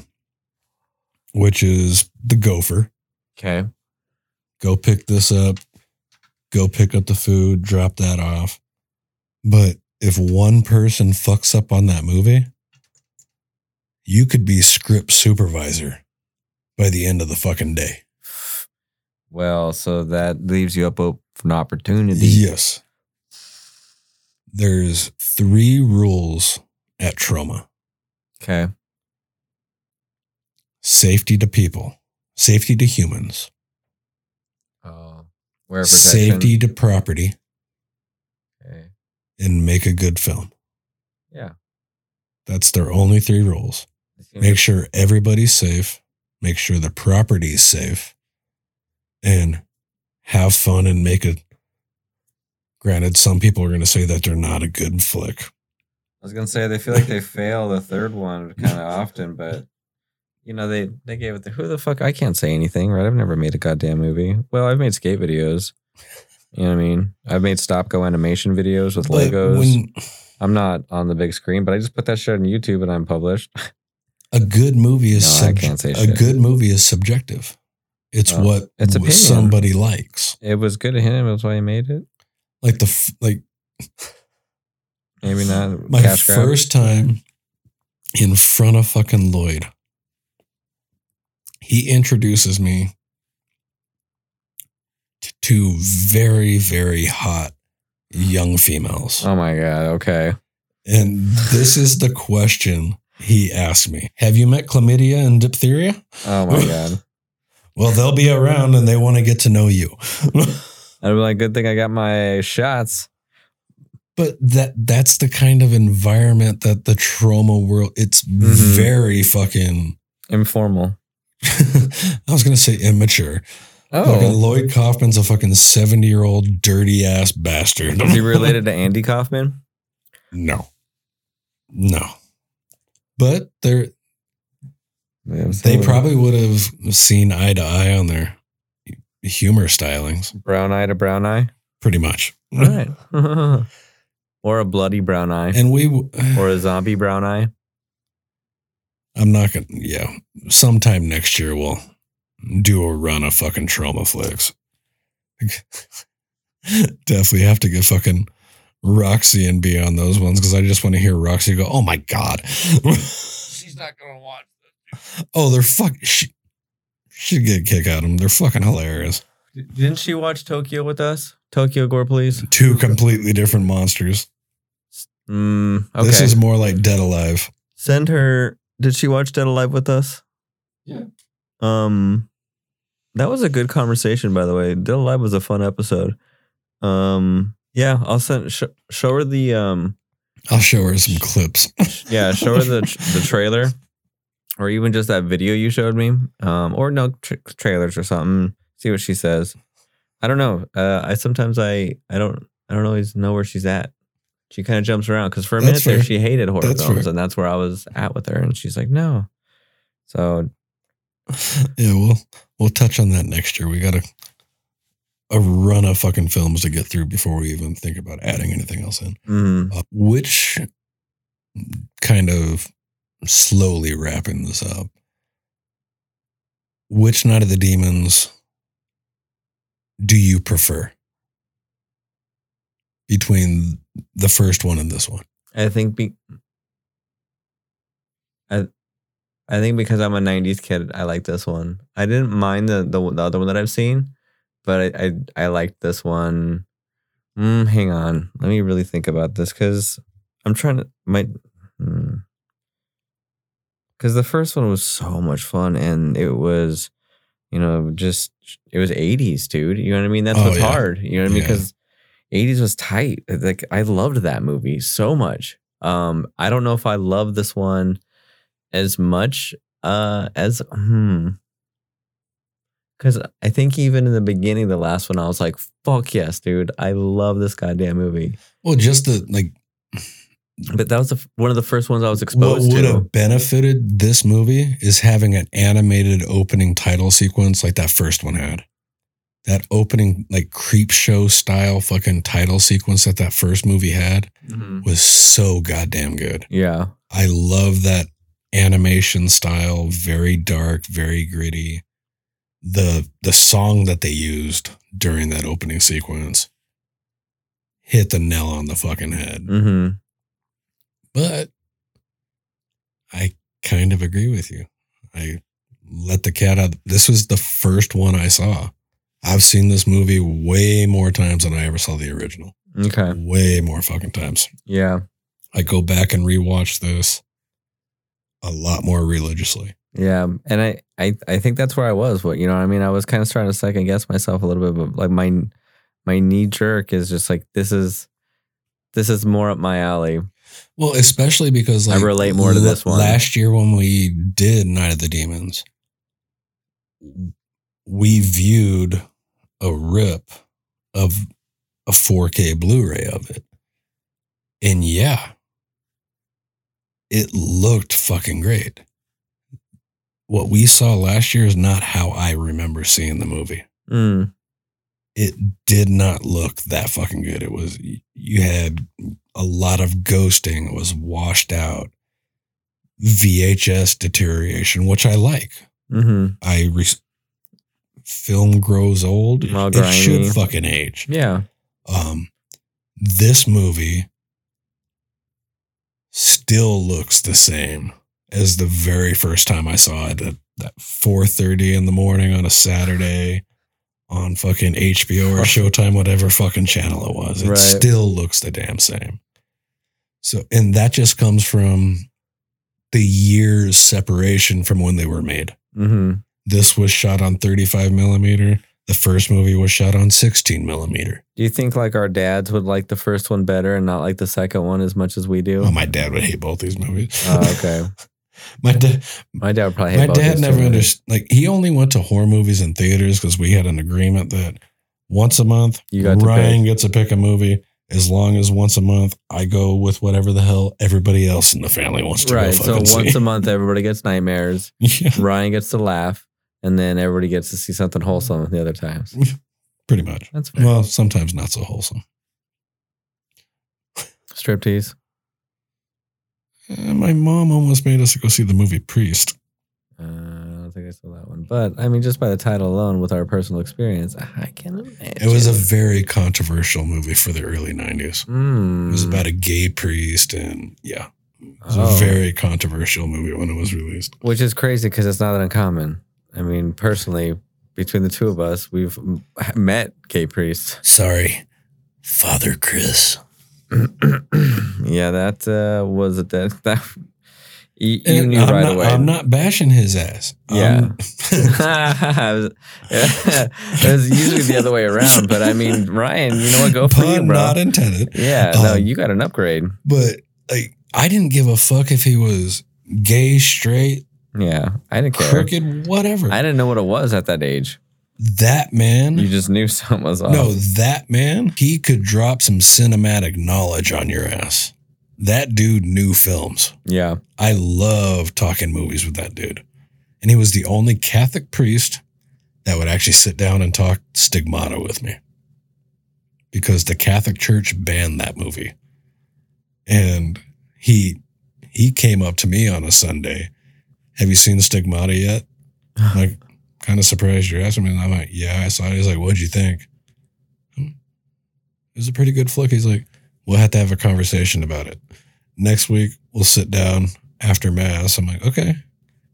C: which is The Gopher.
D: Okay.
C: Go pick this up. Go pick up the food, drop that off. But if one person fucks up on that movie, you could be script supervisor by the end of the fucking day.
D: Well, so that leaves you up for an opportunity.
C: Yes. There's three rules at Troma
D: Okay.
C: safety to people, safety to humans,
D: Protection.
C: safety to property,
D: Okay.
C: and make a good film.
D: Yeah.
C: That's their only three rules. Make sure everybody's safe, make sure the property is safe, and have fun and make it. Granted, some people are going to say that they're not a good flick.
D: I was gonna say they feel like they fail the third one kind of often, but you know they they gave it the who the fuck I can't say anything right. I've never made a goddamn movie. Well, I've made skate videos. You know what I mean? I've made stop go animation videos with
C: But
D: Legos.
C: when
D: I'm not on the big screen, but I just put that shit on YouTube and I'm published.
C: a good movie is
D: No, I can't say
C: a
D: shit.
C: good movie is subjective. It's what
D: it's opinion.
C: somebody likes.
D: It was good to him. That's why he made it.
C: Like the f- like
D: Maybe not
C: my first time in front of fucking Lloyd. He introduces me to very very hot young females.
D: Oh my god. Okay.
C: And this is the question he asked me. Have you met chlamydia and diphtheria?
D: Oh my god.
C: Well, they'll be around and they want to get to know you.
D: I'd be like, good thing I got my shots.
C: but that that's the kind of environment that the Troma world it's
D: Mhm.
C: very fucking
D: Informal.
C: I was gonna say immature. Fucking
D: Oh.
C: Lloyd Kaufman's a fucking 70 year old dirty ass bastard.
D: Is he related to Andy Kaufman?
C: no. No. But they're they probably would have seen eye to eye on their humor stylings,
D: brown eye to brown eye.
C: pretty much.
D: All right. or a bloody brown eye.
C: And we
D: or a zombie brown eye.
C: I'm not gonna yeah. Sometime next year we'll do a run of fucking Troma flicks. Definitely have to get fucking Roxy and be on those ones because I just want to hear Roxy go, "Oh my god."
D: She's not gonna watch.
C: oh, they're fuck. She, she'd get a kick out of them. They're fucking hilarious.
D: Didn't she watch Tokyo with us? Tokyo Gore Police.
C: Two completely different monsters.
D: Mm, okay.
C: This is more like Dead Alive.
D: Send her. Did she watch Dead Alive with us?
C: Yeah.
D: Um, that was a good conversation, by the way. Dead Alive was a fun episode. Um, yeah, I'll send sh- show her the um,
C: I'll show her some clips.
D: yeah, show her the the trailer, or even just that video you showed me. Um, or no tra- trailers or something. See what she says. I don't know. Uh, I sometimes I I don't I don't always know where she's at. She kind of jumps around because for a
C: That's
D: minute there she hated horror
C: That's
D: films,
C: fair.
D: and that's where I was at with her, and she's like, no. So
C: yeah, we'll we'll touch on that next year. We got a a run of fucking films to get through before we even think about adding anything else in.
D: mm,
C: Uh, which kind of slowly wrapping this up. Which Night of the Demons do you prefer between the first one and this one?
D: I think be I I think because I'm a '90s kid, I like this one. I didn't mind the the, the other one that I've seen, but I I, I liked this one. Mm, hang on, let me really think about this because I'm trying to my. Because the first one was so much fun, and it was, you know, just it was '80s, dude. You know what I mean? That's
C: Oh,
D: what's
C: yeah.
D: hard. You know what I mean? Because 80s was tight. Like I loved that movie so much. Um, I don't know if I love this one as much uh as hmm. Cause I think even in the beginning, the last one, I was like, fuck yes, dude. I love this goddamn movie.
C: Well, just the like
D: But that was the, one of the first ones I was
C: what would
D: to.
C: have benefited this movie is having an animated opening title sequence like that first one had. That opening like creep show style fucking title sequence that that first movie had
D: Mhm.
C: was so goddamn good.
D: Yeah.
C: I love that animation style, very dark, very gritty. the the song that they used during that opening sequence hit the nail on the fucking head.
D: Mm-hmm.
C: But I kind of agree with you. I let the cat out. This was the first one I saw. I've seen this movie way more times than I ever saw the original.
D: Okay.
C: Way more fucking times.
D: Yeah.
C: I go back and rewatch this a lot more religiously.
D: Yeah. And I, I, I think that's where I was. What you know, what I mean, I was kind of starting to second guess myself a little bit, but like my my knee jerk is just like this is this is more up my alley.
C: Well, especially because
D: I relate more to this one.
C: Last year when we did Night of the Demons, we viewed a rip of a 4K Blu-ray of it. And yeah, it looked fucking great. What we saw last year is not how I remember seeing the movie
D: Mm.
C: it did not look that fucking good. It was you had a lot of ghosting. It was washed out. VHS deterioration, which I like.
D: hmm
C: I re- film grows old.
D: All
C: it should fucking age.
D: Yeah.
C: Um, this movie still looks the same as the very first time I saw it at that 4:30 in the morning on a Saturday on fucking HBO or Showtime, whatever fucking channel it was. It
D: Right.
C: still looks the damn same. So, and that just comes from the years separation from when they were made.
D: hmm
C: This was shot on 35 millimeter. The first movie was shot on 16 millimeter.
D: Do you think like our dads would like the first one better and not like the second one as much as we do?
C: Oh, my dad would hate both these movies.
D: Oh, okay.
C: my dad,
D: My dad would probably hate
C: my dad never
D: too.
C: understood. Like he only went to horror movies in theaters because we had an agreement that once a month
D: You got
C: Ryan
D: pick.
C: gets to pick a movie. As long as once a month I go with whatever the hell everybody else in the family wants to
D: Right.
C: go
D: Right.
C: So
D: once
C: see.
D: a month, everybody gets nightmares.
C: yeah,
D: Ryan gets to laugh, and then everybody gets to see something wholesome the other times.
C: pretty much.
D: That's fair.
C: Well, sometimes not so wholesome.
D: Striptease.
C: Uh, my mom almost made us go see the movie Priest.
D: Uh, I don't think I saw that one, but I mean, just by the title alone, with our personal experience, I can imagine
C: It was a very controversial movie for the early 90s.
D: Mm.
C: It was about a gay priest, and yeah, it was
D: Oh.
C: a very controversial movie when it was released.
D: which is crazy because it's not that uncommon. I mean, personally, between the two of us, we've met gay priests.
C: Sorry, Father Chris.
D: yeah, that uh, was a that that you, you knew
C: I'm
D: right
C: not,
D: away.
C: I'm not bashing his ass.
D: Yeah.
C: Um,
D: it, was, usually the other way around, but I mean, Ryan, you know what? Go for you, bro.
C: not intended.
D: yeah, no,
C: Um,
D: you got an upgrade.
C: But like, I didn't give a fuck if he was gay, straight,
D: Yeah, I didn't care.
C: crooked, whatever.
D: I didn't know what it was at that age.
C: that man.
D: You just knew something was off.
C: No, that man, he could drop some cinematic knowledge on your ass. That dude knew films.
D: Yeah.
C: I love talking movies with that dude. And he was the only Catholic priest that would actually sit down and talk stigmata with me. Because the Catholic Church banned that movie. And he he came up to me on a Sunday. Have you seen Stigmata yet? I'm like, kind of surprised you're asking me. And I'm like, yeah, I saw it. He's like, what'd you think? "Hmm, It was a pretty good flick. He's like, we'll have to have a conversation about it. Next week, we'll sit down after mass. I'm like, okay.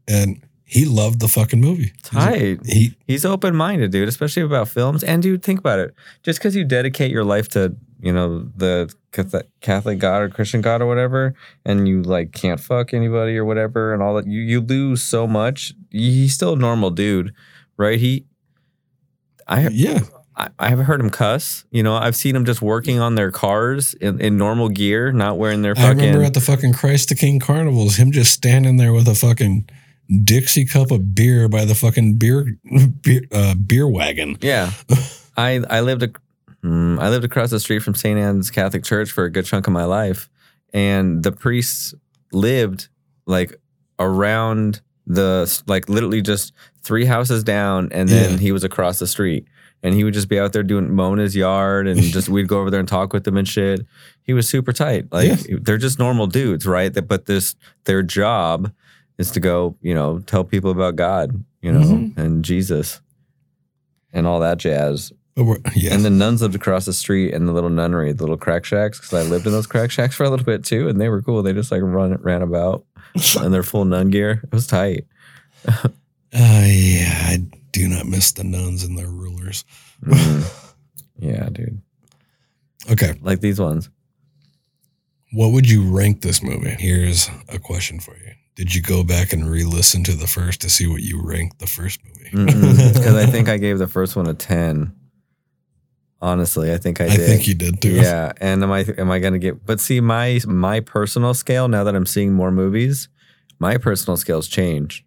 C: And he loved the fucking movie. He's like- He
D: He's open minded, dude, especially about films. And dude, think about it. Just because you dedicate your life to, you know, the Catholic God or Christian God or whatever, and you like can't fuck anybody or whatever, and all that, you you lose so much. He's still a normal dude, right? He, I
C: yeah.
D: I, I haven't heard him cuss. You know, I've seen him just working on their cars in, in normal gear, not wearing their
C: I remember at the fucking Christ the King carnivals, him just standing there with a fucking Dixie cup of beer by the fucking beer beer, uh, beer wagon.
D: Yeah, I I lived a, mm, I lived across the street from St. Anne's Catholic Church for a good chunk of my life, and the priests lived like around the like literally just three houses down, and then
C: Yeah.
D: he was across the street, and he would just be out there doing mowing his yard, and just we'd go over there and talk with him and shit. He was super tight. Like they're just normal dudes, right? But this their job is to go, you know, tell people about God, you know,
C: Mhm.
D: and Jesus. and all that jazz.
C: We're, yeah.
D: And the nuns lived across the street in the little nunnery, the little crack shacks, because I lived in those crack shacks for a little bit too, and they were cool. They just like run ran about in their full nun gear. It was tight.
C: Uh, yeah, I do not miss the nuns and their rulers.
D: Mhm. yeah, dude.
C: Okay,
D: Like these ones.
C: what would you rank this movie? Here's a question for you. Did you go back and re-listen to the first to see what you ranked the first movie?
D: Because I think I gave the first one a ten. Honestly, I think I did.
C: I think you did too.
D: Yeah, and am I am I gonna get? But see, my my personal scale now that I'm seeing more movies, my personal scales change.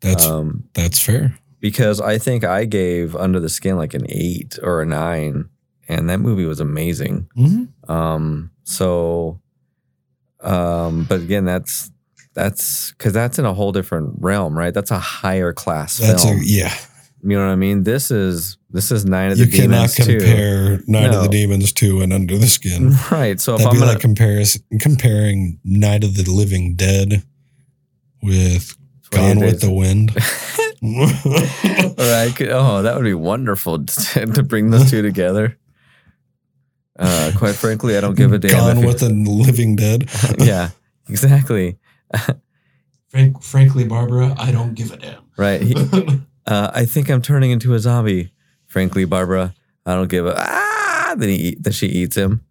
C: that's
D: Um,
C: that's fair.
D: because I think I gave Under the Skin like an eight or a nine, and that movie was amazing.
C: Mm-hmm.
D: Um, so, um, but again, that's that's because that's in a whole different realm, right? That's a higher class
C: That's
D: film.
C: a yeah.
D: you know what I mean? This is this is Nine of the
C: You cannot
D: Demons
C: compare Night
D: No.
C: of the Demons to and Under the Skin.
D: right? So
C: That'd
D: I'm
C: be
D: gonna
C: like comparing Night of the Living Dead with Gone with the Wind.
D: Right. could- Oh, that would be wonderful to, to bring those two together. Uh, quite frankly, I don't give a damn.
C: Gone
D: if
C: with the Living Dead.
D: yeah, exactly.
C: Frank, frankly, Barbara, I don't give a damn.
D: Right. He- uh, I think I'm turning into a zombie. Frankly, Barbara, I don't give a ah. Then he eat, then she eats him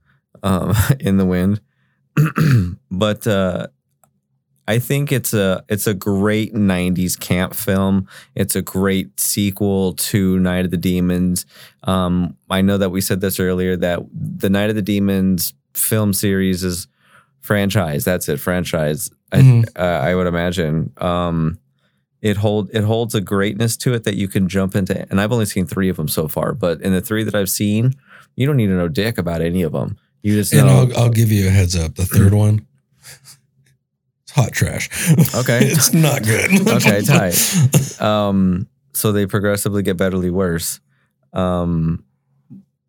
D: um, in the wind. but uh, I think it's a it's a great '90s camp film. It's a great sequel to Night of the Demons. Um, I know that we said this earlier that the Night of the Demons film series is franchise. That's it, franchise. I,
C: Mhm.
D: uh, I would imagine. Um, it hold it holds a greatness to it that you can jump into. And I've only seen three of them so far, but in the three that I've seen, you don't need to know dick about any of them. You just
C: And. I'll, I'll give you a heads up. The third one, it's hot trash.
D: Okay.
C: it's not good.
D: Okay, tight. um, so they progressively get betterly worse. Um,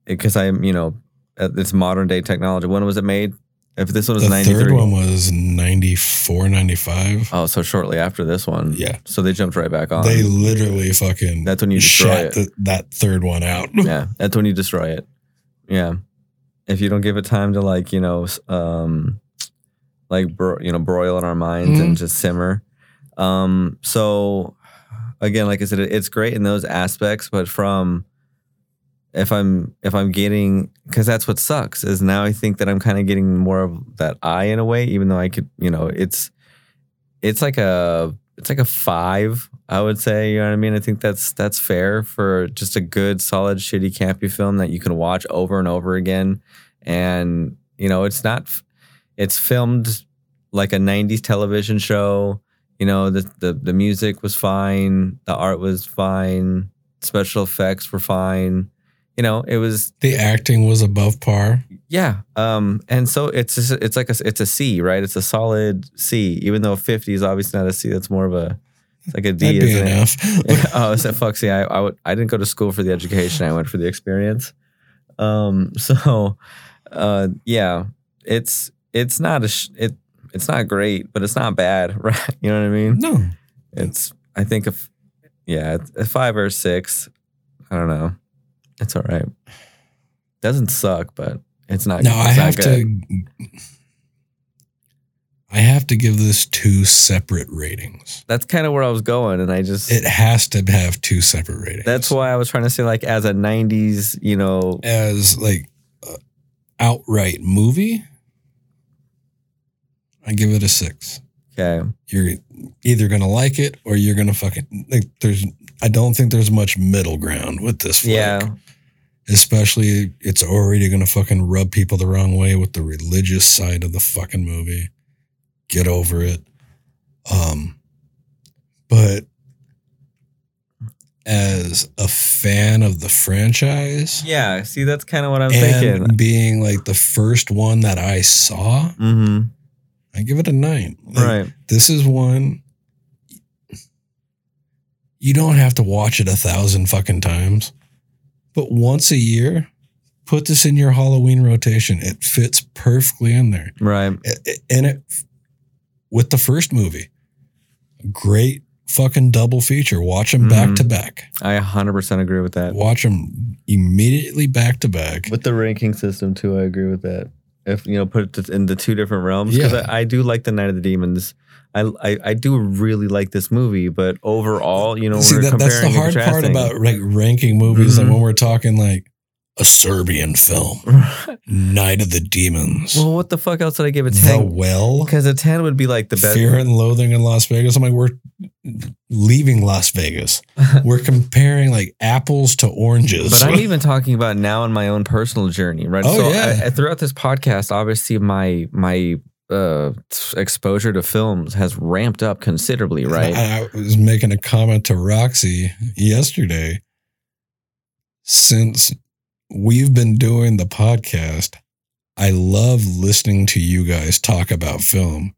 D: because I'm, you know, it's modern day technology. When was it made? If this one was
C: The
D: 93.
C: third one was 94, 95.
D: Oh, so shortly after this one.
C: Yeah.
D: So they jumped right back on.
C: They literally fucking
D: That's when you destroy it.
C: the- that third one out.
D: yeah, that's when you destroy it. Yeah, if you don't give it time to like you know, um, like bro- you know, broil in our minds and just simmer. Um, so again, like I said, it's great in those aspects, but from if I'm if I'm getting because that's what sucks is now I think that I'm kind of getting more of that eye in a way, even though I could you know it's it's like a it's like a five I would say you know what I mean? I think that's that's fair for just a good solid shitty campy film that you can watch over and over again. And you know it's not it's filmed like a 90s television show. You know the the, the music was fine the art was fine special effects were fine you know it was
C: The acting was above par.
D: yeah um and so it's just, it's like a it's a c right it's a solid c even though 50 is obviously not a c that's more of a it's like a d
C: That'd
D: isn't it? oh, so fuck. See, I, I, would, I didn't go to school for the education. I went for the experience. Um, so, uh, yeah, it's it's not a sh- it it's not great, but it's not bad, right? You know what I mean?
C: no.
D: It's I think if yeah, a five or a six. I don't know. It's all right. Doesn't suck, but it's not.
C: No, I
D: not
C: have
D: good.
C: to. I have to give this two separate ratings.
D: That's kind of where I was going, and I just.
C: It has to have two separate ratings.
D: that's why I was trying to say, like, as a '90s, you know,
C: as like uh, outright movie. I give it a six.
D: okay,
C: You're either gonna like it or you're gonna fucking like. There's. I don't think there's much middle ground with this. Flick.
D: yeah,
C: especially it's already gonna fucking rub people the wrong way with the religious side of the fucking movie. Get over it. Um, but as a fan of the franchise
D: yeah. See, that's kind of what I'm
C: and
D: thinking.
C: being like the first one that I saw,
D: Mm-hmm.
C: I give it a nine. Like,
D: Right.
C: This is one you don't have to watch it a thousand fucking times, but once a year, put this in your Halloween rotation. It fits perfectly in there.
D: Right.
C: I- I- And it, with the first movie, great fucking double feature. Watch them back
D: Mhm.
C: to back.
D: I 100% agree with that.
C: Watch them immediately back to back.
D: With the ranking system too, I agree with that. If you know, put it in the two different realms, because
C: Yeah.
D: I, I do like the Night of the Demons. I, I I do really like this movie, but overall, you know,
C: See,
D: we're
C: that, that's the hard part about like ranking movies. Like
D: Mhm.
C: when we're talking like a Serbian film, Night of the Demons,
D: well, what the fuck else did I give a
C: The
D: ten?
C: Well,
D: Because a ten would be like the best.
C: Fear and Loathing in Las Vegas. I'm like, we're leaving Las Vegas. We're comparing like apples to oranges.
D: But I'm even talking about now in my own personal journey, right?
C: Oh,
D: so
C: yeah.
D: I, I- throughout this podcast, obviously my my uh, exposure to films has ramped up considerably, right?
C: I, was making a comment to Roxy yesterday. Since we've been doing the podcast, I love listening to you guys talk about film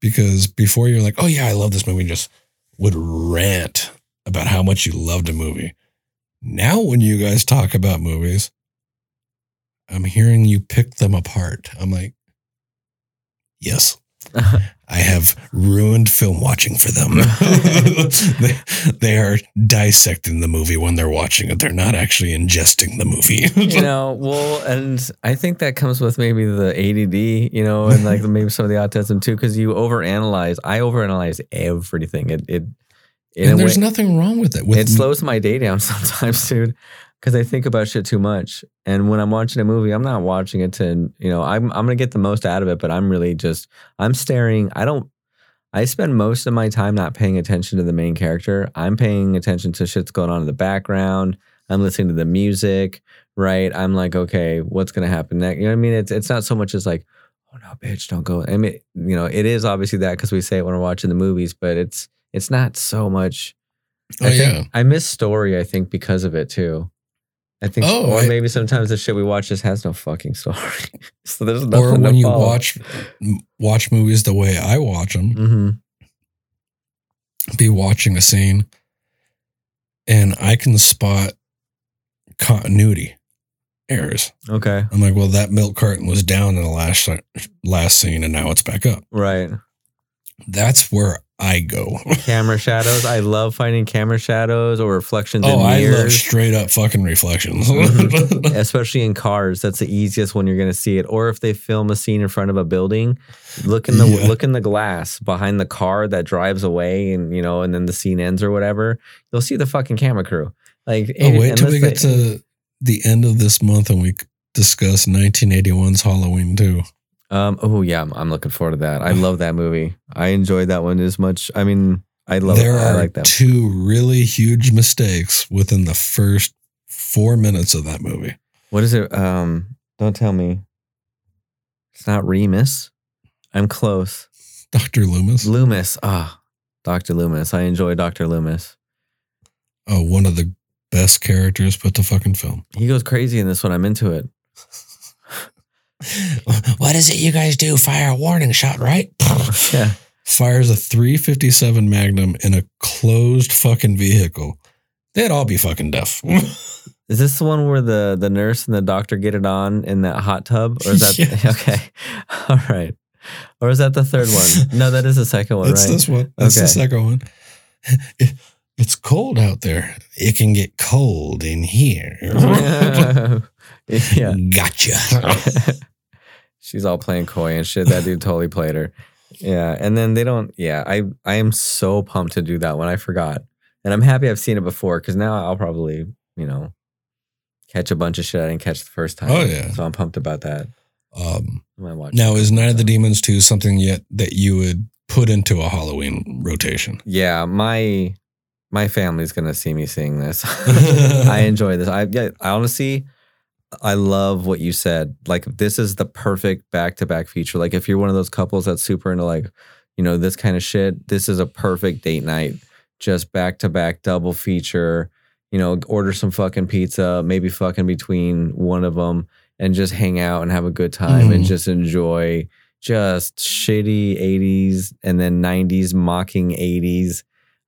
C: because before you're like, oh, yeah, I love this movie, just would rant about how much you loved a movie. Now, when you guys talk about movies, I'm hearing you pick them apart. I'm like, yes. I have ruined film watching for them. they, they are dissecting the movie when they're watching it. They're not actually ingesting the movie.
D: you know, well, and I think that comes with maybe the ADD, you know, and like maybe some of the autism too, because you overanalyze. I overanalyze everything. It it
C: and there's
D: way-
C: nothing wrong with it. With
D: it slows my day down sometimes, dude. Because I think about shit too much, and when I'm watching a movie, I'm not watching it to, you know, I'm I'm gonna get the most out of it, but I'm really just I'm staring. I don't. I spend most of my time not paying attention to the main character. I'm paying attention to shit's going on in the background. I'm listening to the music, right? I'm like, okay, what's gonna happen next? You know what I mean? It's it's not so much as like, oh no, bitch, don't go. I mean, you know, it is obviously that because we say it when we're watching the movies, but it's it's not so much.
C: oh,
D: I think
C: yeah.
D: I miss story. I think because of it too. I think,
C: Oh,
D: or
C: I-
D: maybe sometimes the shit we watch just has no fucking story. so there's nothing.
C: Or when you
D: follow.
C: watch watch movies the way I watch them,
D: hmm
C: be watching a scene and I can spot continuity errors.
D: Okay.
C: I'm like, well, that milk carton was down in the last last scene and now it's back up.
D: Right.
C: That's where I go.
D: Camera shadows. I love finding camera shadows or reflections
C: oh,
D: in
C: I love straight up fucking reflections.
D: Mhm. Especially in cars, that's the easiest when you're going to see it. Or if they film a scene in front of a building, look in the
C: Yeah.
D: look in the glass behind the car that drives away, and you know, and then the scene ends or whatever. You'll see the fucking camera crew. Like,
C: oh, wait till we get
D: they-
C: to the end of this month and we discuss 1981's Halloween too.
D: Um. Oh yeah, I'm, I'm looking forward to that. I love that movie. I enjoyed that one as much. I mean, I love.
C: there
D: it. I
C: are
D: like that.
C: two really huge mistakes within the first four minutes of that movie.
D: What is it? Um. Don't tell me. It's not Remus. I'm close.
C: Dr. Loomis,
D: Loomis. Ah, Doctor Loomis. I enjoy Doctor Loomis.
C: oh, one of the best characters put to fucking film.
D: He goes crazy in this one. I'm into it.
C: what is it you guys do? Fire a warning shot, right?
D: Yeah.
C: Fires a 357 Magnum in a closed fucking vehicle. They'd all be fucking deaf.
D: Is this the one where the the nurse and the doctor get it on in that hot tub, or is that
C: Yes.
D: okay? All right. Or is that the third one? No, that is the second one,
C: That's
D: right?
C: this one. That's
D: Okay.
C: the second one. It- it's cold out there. It can get cold in here.
D: yeah.
C: Gotcha.
D: She's all playing coy and shit. That dude totally played her. Yeah. And then they don't, yeah, I, I am so pumped to do that one. I forgot. And I'm happy I've seen it before because now I'll probably, you know, catch a bunch of shit I didn't catch the first time.
C: Oh, yeah.
D: So I'm pumped about that.
C: Um,
D: I might watch
C: now, is Night of the Demons 2 something yet that you would put into a Halloween rotation?
D: Yeah. My, my family's going to see me seeing this. I enjoy this. I, yeah, I honestly, I love what you said. Like this is the perfect back to back feature. Like if you're one of those couples that's super into like, you know, this kind of shit, this is a perfect date night. Just back to back double feature. You know, order some fucking pizza, maybe fucking between one of them, and just hang out and have a good time and
C: Mhm.
D: just enjoy just shitty 80s and then 90s mocking 80s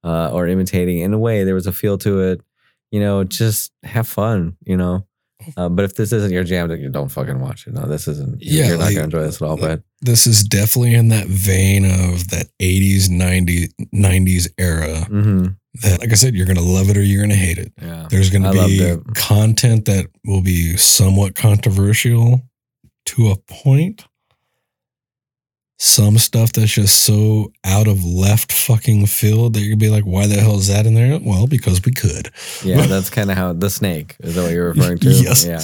D: uh, or imitating. In a way, there was a feel to it. You know, just have fun. You know, uh, but if this isn't your jam, then you don't fucking watch it. No, this isn't.
C: Yeah,
D: you're not gonna enjoy this at all. But
C: this is definitely in that vein of that 80s 90s 90s era
D: Mm-hmm.
C: that like i said you're gonna love it or you're gonna hate it
D: Yeah.
C: there's gonna
D: I
C: be content that will be somewhat controversial to a point some stuff that's just so out of left fucking field that you'd be like why the hell is that in there well because we could
D: Yeah, that's kind of how the snake is that what you're referring to?
C: Yes.
D: Yeah.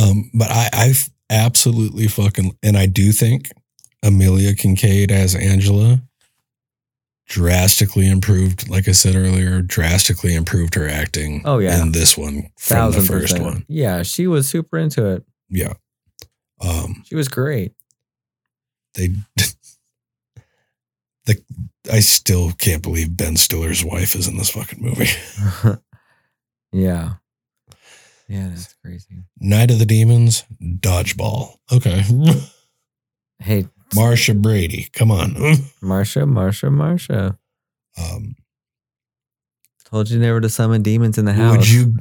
C: Um, but I, I've absolutely fucking, and I do think Amelia Kinkade as Angela drastically improved, like I said earlier, drastically improved her acting.
D: Oh, yeah.
C: in this one from
D: Thousand
C: the first
D: percent.
C: one.
D: Yeah, she was super into it.
C: Yeah. Um,
D: She was great.
C: They, the, I still can't believe Ben Stiller's wife is in this fucking movie.
D: yeah. Yeah, that's crazy.
C: Night of the Demons, Dodgeball. Okay.
D: Hey,
C: Marcia Brady, come on.
D: Marcia, Marcia, Marcia.
C: Um,
D: Told you never to summon demons in the house.
C: Would you?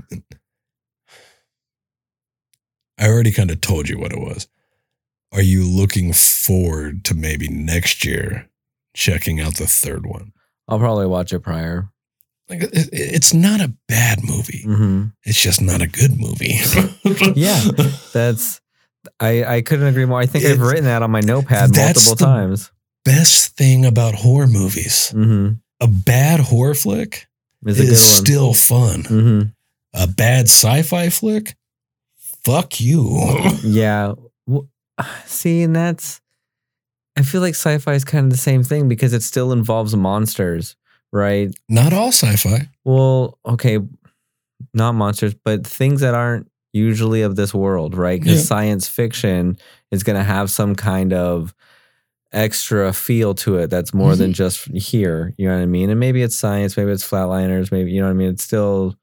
C: I already kind of told you what it was. Are you looking forward to maybe next year checking out the third one?
D: I'll probably watch it prior.
C: Like it, it- it's not a bad movie.
D: hmm
C: It's just not a good movie.
D: Yeah. That's I I couldn't agree more. I think I've written that on my notepad
C: that's
D: multiple
C: the-
D: times.
C: Best thing about horror movies,
D: Mm-hmm.
C: a bad horror flick
D: It's a good
C: is
D: one.
C: still fun.
D: hmm
C: A bad sci-fi flick, fuck you.
D: Yeah. See, and that's I feel like sci-fi is kind of the same thing because it still involves monsters, right?
C: not all sci-fi.
D: Well, okay, not monsters, but things that aren't usually of this world, right? Because
C: Yeah.
D: science fiction is going to have some kind of extra feel to it that's more than mm-hmm. just here. You know what I mean? And maybe it's science, maybe it's flatliners, maybe you know what I mean. It's still,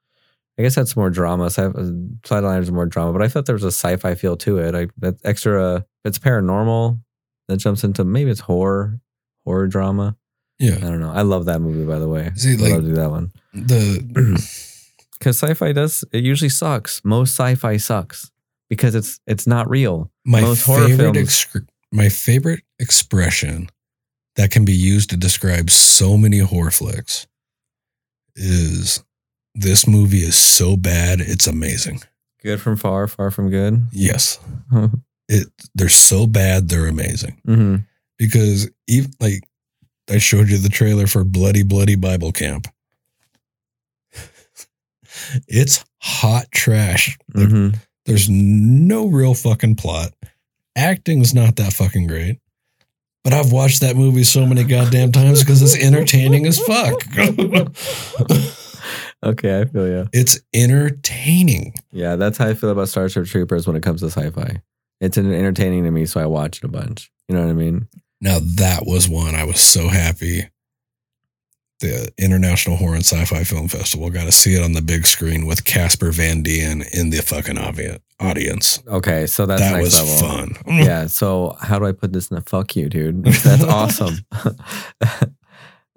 D: I guess that's more drama. Sci- uh, flatliners is more drama, but I thought there was a sci-fi feel to it. Like that extra, it's paranormal. That jumps into maybe it's horror, horror drama.
C: Yeah, I
D: don't know. I love that movie, by the way.
C: See,
D: I
C: like-
D: love do that one
C: The
D: because sci-fi does it usually sucks. Most sci-fi sucks because it's it's not real.
C: my
D: Most horror
C: favorite ex- my favorite expression that can be used to describe so many horror flicks is this movie is so bad it's amazing.
D: Good from far, far from good.
C: Yes. It they're so bad they're amazing. Because even like I showed you the trailer for Bloody Bloody Bible Camp. it's hot trash. Like,
D: hmm
C: There's no real fucking plot. Acting's not that fucking great. But I've watched that movie so many goddamn times because it's entertaining as fuck.
D: Okay, I feel you.
C: it's entertaining.
D: Yeah, that's how I feel about Starship Troopers when it comes to sci-fi. It's an- entertaining to me, so I watch it a bunch. You know what I mean?
C: Now that was one I was so happy. The International Horror and Sci-Fi Film Festival got to see it on the big screen with Casper Van Dien in the fucking audience.
D: Okay, so that's
C: that was
D: level.
C: fun.
D: yeah. So how do I put this in a fuck you, dude? That's awesome.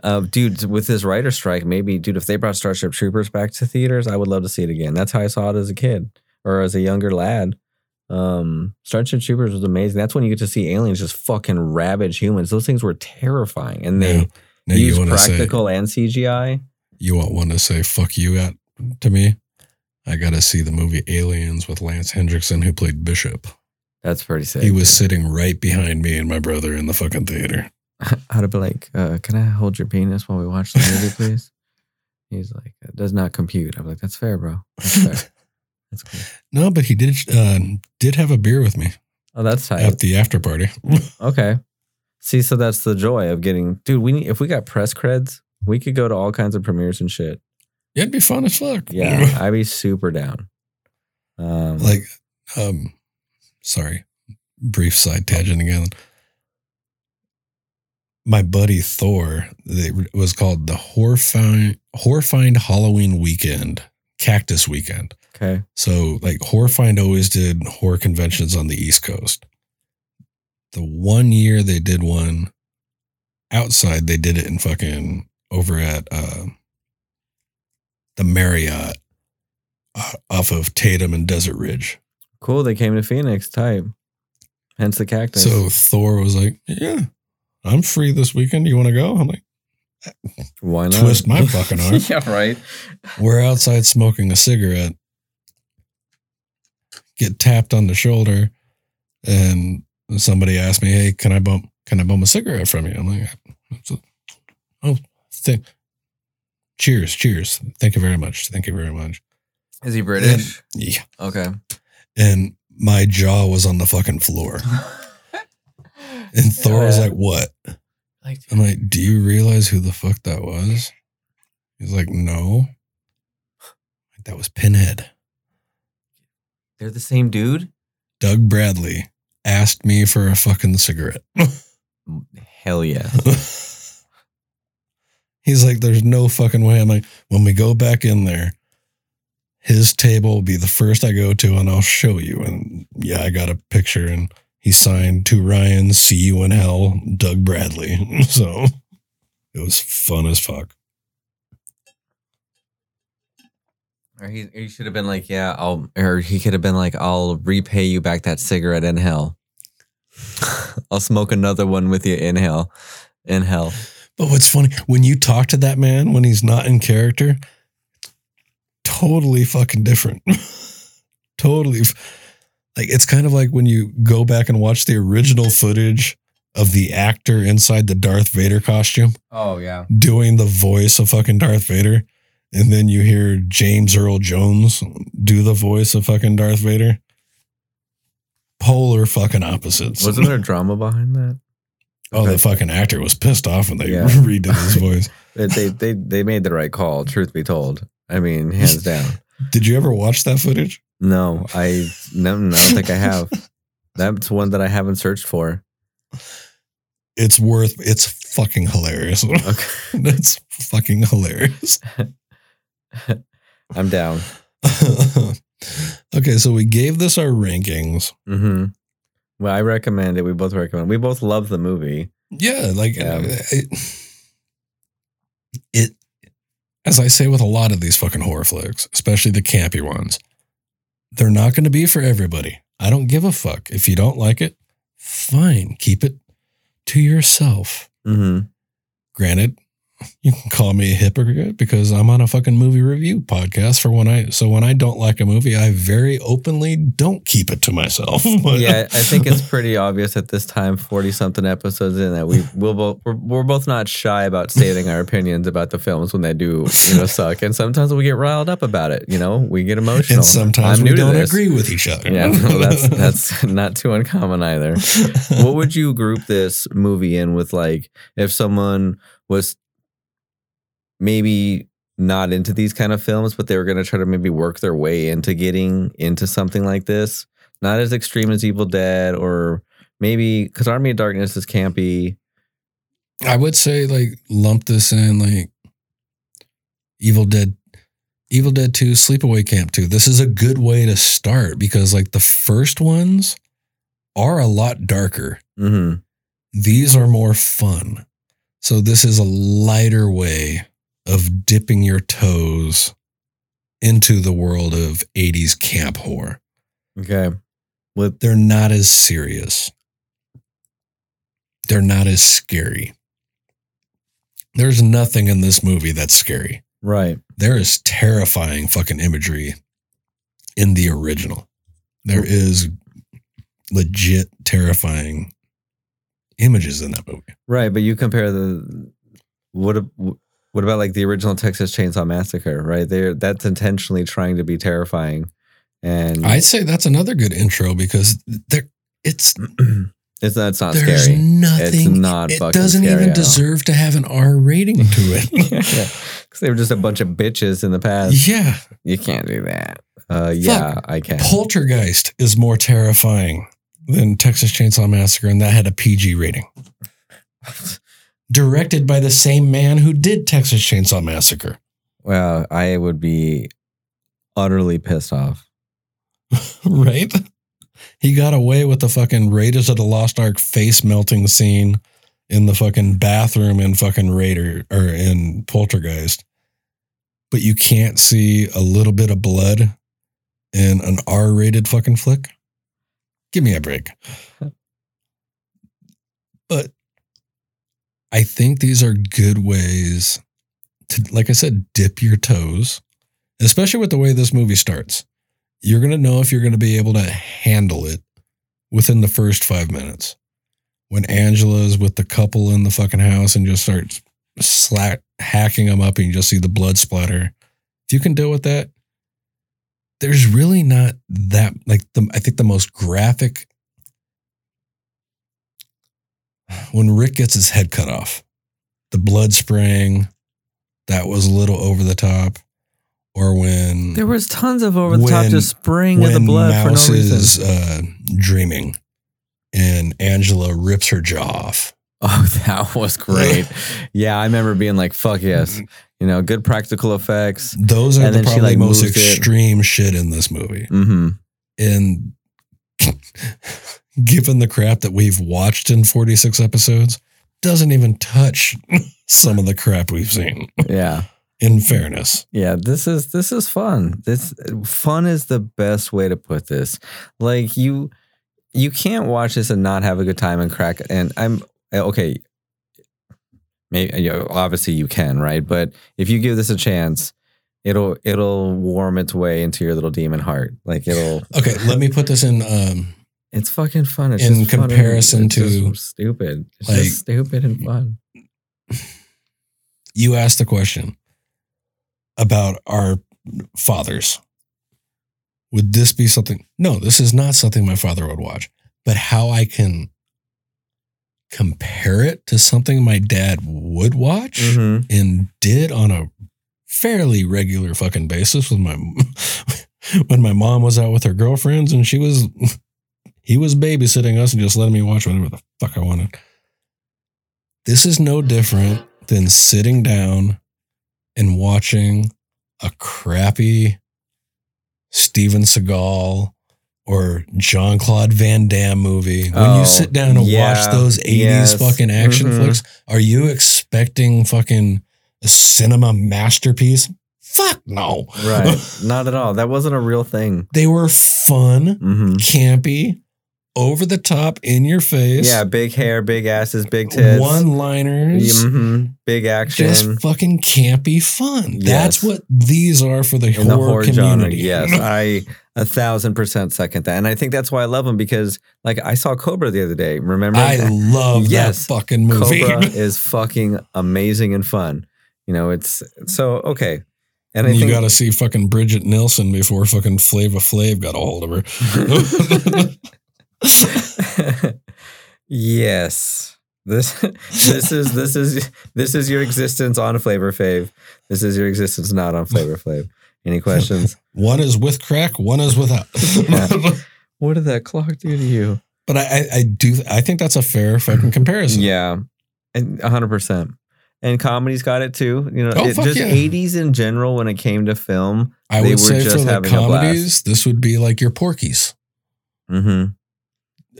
D: uh, dude, with this writer strike, maybe, dude, if they brought Starship Troopers back to theaters, I would love to see it again. That's how I saw it as a kid or as a younger lad. Um, Starship Troopers was amazing. That's when you get to see aliens just fucking ravage humans. Those things were terrifying, and they
C: Now, now
D: use
C: you want say
D: practical and CGI.
C: you want one to say fuck you at to me? I got to see the movie Aliens with Lance Henriksen who played Bishop.
D: That's pretty sick.
C: He was sitting right behind me and my brother in the fucking theater.
D: I'd be like, uh, "Can I hold your penis while we watch the movie, please?" He's like, "It does not compute." I'm like, "That's fair, bro. That's fair. That's cool."
C: No, but he did uh, did have a beer with me
D: Oh, that's tight.
C: at the after party.
D: Okay. See, so that's the joy of getting, dude. We need, if we got press creds, we could go to all kinds of premieres and shit.
C: Yeah, It'd be fun as fuck.
D: Yeah, I'd be super down. Um,
C: like um sorry brief side tangent again my buddy thor it was called the horrifying horrified halloween weekend cactus weekend
D: okay,
C: so like horrified always did horror conventions on the east coast the one year they did one outside they did it in fucking over at uh the marriott uh, off of tatum and desert ridge
D: cool. They came to Phoenix. Type. Hence the cactus.
C: So Thor was like, "Yeah, I'm free this weekend. You want to go?" I'm like,
D: why not
C: twist my fucking arm.
D: yeah, right.
C: We're outside smoking a cigarette. Get tapped on the shoulder, and somebody asked me, "Hey, can I bump? Can I bum a cigarette from you?" I'm like, "Oh, th- cheers, cheers. Thank you very much. Thank you very much."
D: Is he British?
C: Yeah,
D: Okay.
C: and my jaw was on the fucking floor, and Thor was like, "What?"
D: Like,
C: I'm like, "Do you realize who the fuck that was?" He's like, "No." That was Pinhead.
D: they're the same dude.
C: Doug Bradley asked me for a fucking cigarette.
D: Hell yeah.
C: He's like, there's no fucking way. I'm like, when we go back in there, his table will be the first I go to and I'll show you. And yeah, I got a picture and he signed to Ryan, see you in hell, Doug Bradley. So it was fun as fuck.
D: Or he, he should have been like, yeah, I'll, or he could have been like, I'll repay you back that cigarette in hell. I'll smoke another one with you in hell. In hell.
C: But what's funny, when you talk to that man when he's not in character, totally fucking different. totally. f- Like, it's kind of like when you go back and watch the original footage of the actor inside the Darth Vader costume
D: Oh, yeah.
C: doing the voice of fucking Darth Vader. And then you hear James Earl Jones do the voice of fucking Darth Vader. Polar fucking opposites.
D: Wasn't there drama behind that?
C: Oh, the fucking actor was pissed off when they
D: Yeah.
C: redid his voice.
D: They, they, they, they made the right call, truth be told. I mean, hands down.
C: Did you ever watch that footage?
D: No, I, no, I don't think I have. That's one that I haven't searched for.
C: It's worth. It's fucking hilarious.
D: Okay.
C: It's fucking hilarious.
D: I'm down.
C: okay, so we gave this our rankings.
D: Mm-hmm. Well, I recommend it. We both recommend. We both love the movie.
C: Yeah, like
D: Yeah.
C: It, it. As I say with a lot of these fucking horror flicks, especially the campy ones, they're not going to be for everybody. I don't give a fuck if you don't like it. Fine, keep it to yourself.
D: hmm
C: Granted, you can call me a hypocrite because I'm on a fucking movie review podcast for when I so when I don't like a movie, I very openly don't keep it to myself.
D: Yeah, I think it's pretty obvious at this time, forty something episodes in, that we will both we're, we're both not shy about stating our opinions about the films when they do you know suck, and sometimes we get riled up about it. You know, we get emotional.
C: and sometimes
D: I'm
C: we don't agree with each other.
D: Yeah, no, that's that's not too uncommon either. what would you group this movie in with like if someone was maybe not into these kind of films but they were going to try to maybe work their way into getting into something like this not as extreme as evil dead or maybe because army of darkness is campy
C: I would say like lump this in like Evil Dead Evil Dead 2, Sleepaway Camp 2. This is a good way to start because like the first ones are a lot darker.
D: hmm
C: These are more fun. So this is a lighter way of dipping your toes into the world of 80s camp horror.
D: okay with
C: They're not as serious. They're not as scary. There's nothing in this movie that's scary.
D: right
C: There is terrifying fucking imagery in the original. There mm. is legit terrifying images in that movie.
D: right but you compare the what a- what about like the original texas chainsaw massacre right there that's intentionally trying to be terrifying and
C: I'd say that's another good intro because there it's
D: it's not, it's not
C: there's
D: scary.
C: nothing
D: It's not
C: it doesn't even deserve to have an R rating to it.
D: Because they were just a bunch of bitches in the past.
C: yeah.
D: You can't do that. Uh, yeah, I can.
C: Poltergeist is more terrifying than Texas Chainsaw Massacre, and that had a PG rating. Directed by the same man who did Texas Chainsaw Massacre.
D: Well, I would be utterly pissed off.
C: right? He got away with the fucking Raiders of the Lost Ark face melting scene in the fucking bathroom in fucking Raider or in Poltergeist. But you can't see a little bit of blood in an R rated fucking flick? Give me a break. But I think these are good ways to, like I said, dip your toes, especially with the way this movie starts. You're going to know if you're going to be able to handle it within the first five minutes. When Angela's with the couple in the fucking house and just starts slack hacking them up and you just see the blood splatter. If you can deal with that, there's really not that like the I think the most graphic when Rick gets his head cut off, the blood spraying, that was a little over the top. Or when
D: There was tons of over the top just spraying of the
C: when
D: blood for
C: Mouse
D: no reason.
C: is uh, dreaming and Angela rips her jaw off.
D: Oh, that was great. yeah, I remember being like, fuck yes. You know, good practical effects.
C: Those are
D: And
C: the
D: then she,
C: probably
D: like,
C: most
D: moves it.
C: extreme shit in this movie.
D: hmm
C: And given the crap that we've watched in 46 episodes, doesn't even touch some of the crap we've seen,
D: Yeah.
C: in fairness.
D: Yeah, this is this is fun. This fun is the best way to put this. Like you you can't watch this and not have a good time and crack and I'm okay. Maybe you know, obviously you can, right? But if you give this a chance, it'll it'll warm its way into your little demon heart. Like it'll
C: Okay, let me put this in um,
D: it's fucking fun. It's
C: In
D: just fun and-
C: comparison to,
D: stupid. It's
C: like-
D: just stupid and fun.
C: you asked the question about our fathers. Would this be something? No, this is not something my father would watch. But how I can compare it to something my dad would watch
D: Mhm.
C: and did on a fairly regular fucking basis with my when my mom was out with her girlfriends and she was he was babysitting us and just letting me watch whatever the fuck I wanted. This is no different than sitting down and watching a crappy Steven Seagal or Jean Claude Van Damme movie. When
D: Oh,
C: you sit down and
D: yeah,
C: watch those 80s
D: yes,
C: fucking action
D: mhm.
C: flicks, are you expecting fucking a cinema masterpiece? Fuck no.
D: Right. Not at all. That wasn't a real thing.
C: they were fun,
D: hmm
C: campy, over the top, in your face.
D: Yeah, big hair, big asses, big tits.
C: One liners.
D: hmm Big action.
C: Just fucking campy fun. That's what these are for the
D: in the
C: horror,
D: horror
C: community.
D: genre. Yes, I a thousand percent second that, and I think that's why I love them because, like, I saw Cobra the other day. Remember?
C: I love
D: Yes.
C: that fucking movie.
D: Cobra is fucking amazing and fun. You know, it's so okay. And I
C: you got to see fucking Brigitte Nielsen before fucking Flavor Flav got a hold of her.
D: yes. This this is this is this is your existence on Flavor Flav. This is your existence not on Flavor Flav. Any questions?
C: one is with crack, one is without.
D: Yeah. what did that clock do to you?
C: but I, I, I do. I think that's a fair fucking comparison.
D: Yeah, and hundred percent. And comedy's got it too. You know,
C: Oh,
D: it, just
C: yeah.
D: eighties in general when it came to film.
C: I
D: They
C: would
D: were
C: say
D: just
C: for the
D: having a blast.
C: comedies, this would be like your Porky's.
D: hmm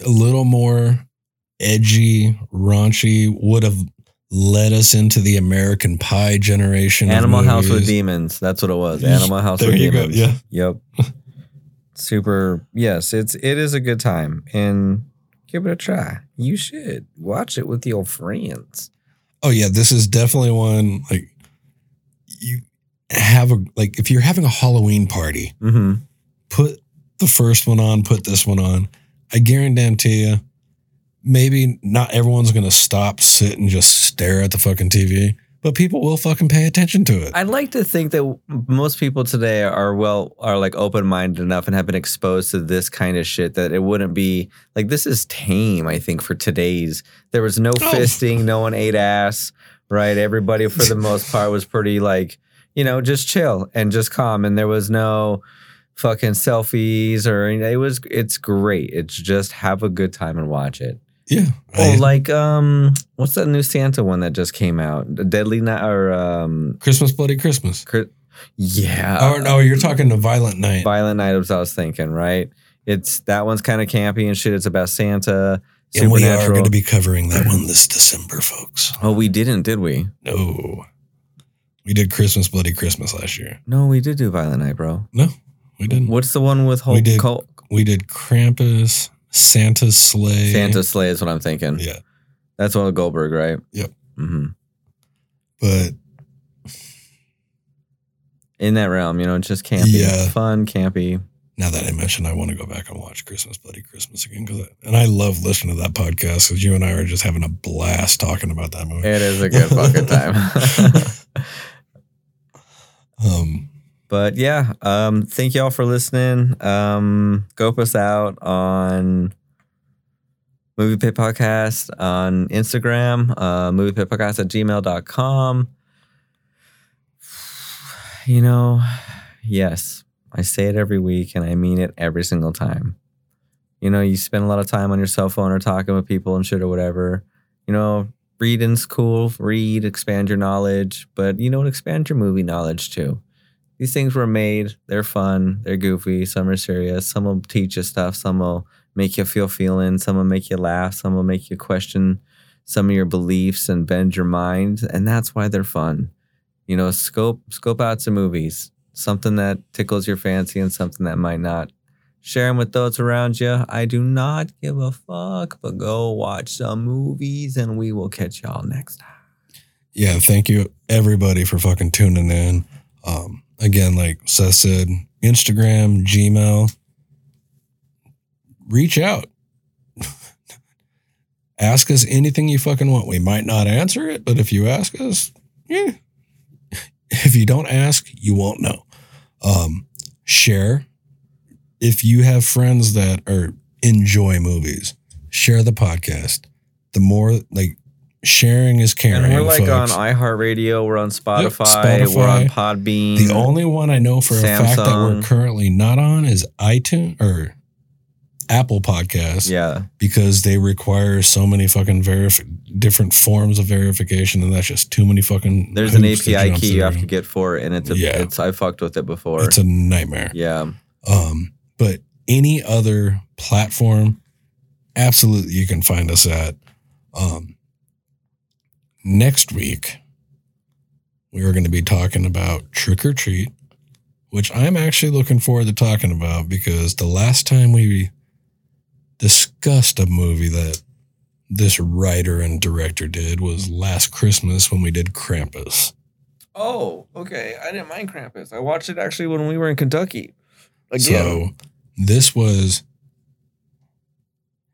C: A little more edgy, raunchy. Would have led us into the American Pie generation.
D: Animal House with. Demons. That's what it was. Animal House
C: There
D: with
C: you go.
D: Demons.
C: Yeah.
D: Yep. Super. Yes, it's it is a good time and give it a try. You should watch it with your friends.
C: Oh yeah, this is definitely one like you have a like if you're having a Halloween party,
D: Mm-hmm.
C: put the first one on, put this one on. I guarantee you, maybe not everyone's gonna stop, sit, and just stare at the fucking TV, but people will fucking pay attention to it.
D: I'd like to think that most people today are well are like open minded enough and have been exposed to this kind of shit that it wouldn't be like this is tame. I think for today's there was no
C: Oh.
D: fisting, no one ate ass, right? Everybody for the most part was pretty like you know just chill and just calm, and there was no fucking selfies or it was it's great. It's just have a good time and watch it.
C: yeah.
D: Oh,
C: I-
D: like um, what's that new Santa one that just came out? Deadly Night or um,
C: Christmas Bloody Christmas.
D: Cri- yeah.
C: oh no, you're talking to Violent Night.
D: Violent Night was I was thinking, right? It's that one's kind of campy and shit. It's about Santa.
C: and we are going to be covering that one this December, folks.
D: Oh, we didn't, did we?
C: No. We did Christmas Bloody Christmas last year.
D: No, we did do Violent Night, bro.
C: No, we didn't.
D: What's the one with Hulk?
C: We did-
D: Hulk-
C: We did Krampus, Santa's Slay.
D: Santa Slay is what I'm thinking.
C: Yeah.
D: That's one with Goldberg, right?
C: Yep.
D: hmm
C: But
D: In that realm, you know, it's just campy,
C: Yeah.
D: fun, campy.
C: now that I mentioned, I want to go back and watch Christmas Bloody Christmas again because, and I love listening to that podcast because you and I are just having a blast talking about that movie.
D: It is a good fucking time.
C: um,
D: but yeah, um, thank y'all for listening. Um, scope us out on Movie Pit Podcast on Instagram, uh, Movie Pit Podcast at gmail.com. You know, yes, I say it every week and I mean it every single time. You know, you spend a lot of time on your cell phone or talking with people and shit or whatever. You know, reading's cool. Read, expand your knowledge, but you know? Expand your movie knowledge too. These things were made. They're fun. They're goofy. Some are serious. Some will teach you stuff. Some will make you feel feelings. Some will make you laugh. Some will make you question some of your beliefs and bend your mind. And that's why they're fun. You know, scope scope out some movies. Something that tickles your fancy and something that might not. Share them with those around you. I do not give a fuck, but go watch some movies and we will catch y'all next time.
C: yeah, thank you everybody for fucking tuning in. Um, again, like Seth said, Instagram, Gmail, reach out. ask us anything you fucking want. We might not answer it, but if you ask us, yeah. If you don't ask, you won't know. Um, share. If you have friends that are enjoy movies, share the podcast. The more like sharing is caring.
D: And we're like
C: folks.
D: on iHeartRadio, we're on Spotify,
C: Spotify.
D: we're on Podbean.
C: The only one I know for a fact that we're currently not on is iTunes or Apple Podcasts
D: yeah,
C: because they require so many fucking verif- different forms of verification, and that's just too many fucking.
D: there's an API key you have to get for it, and it's a,
C: Yeah.
D: it's I fucked with it before.
C: It's a nightmare.
D: yeah,
C: Um, but any other platform, absolutely, you can find us at. Um, next week, we are going to be talking about Trick or Treat, which I'm actually looking forward to talking about because the last time we discussed a movie that this writer and director did was last Christmas when we did Krampus.
D: Oh, okay. I didn't mind Krampus. I watched it actually when we were in Kentucky.
C: So this was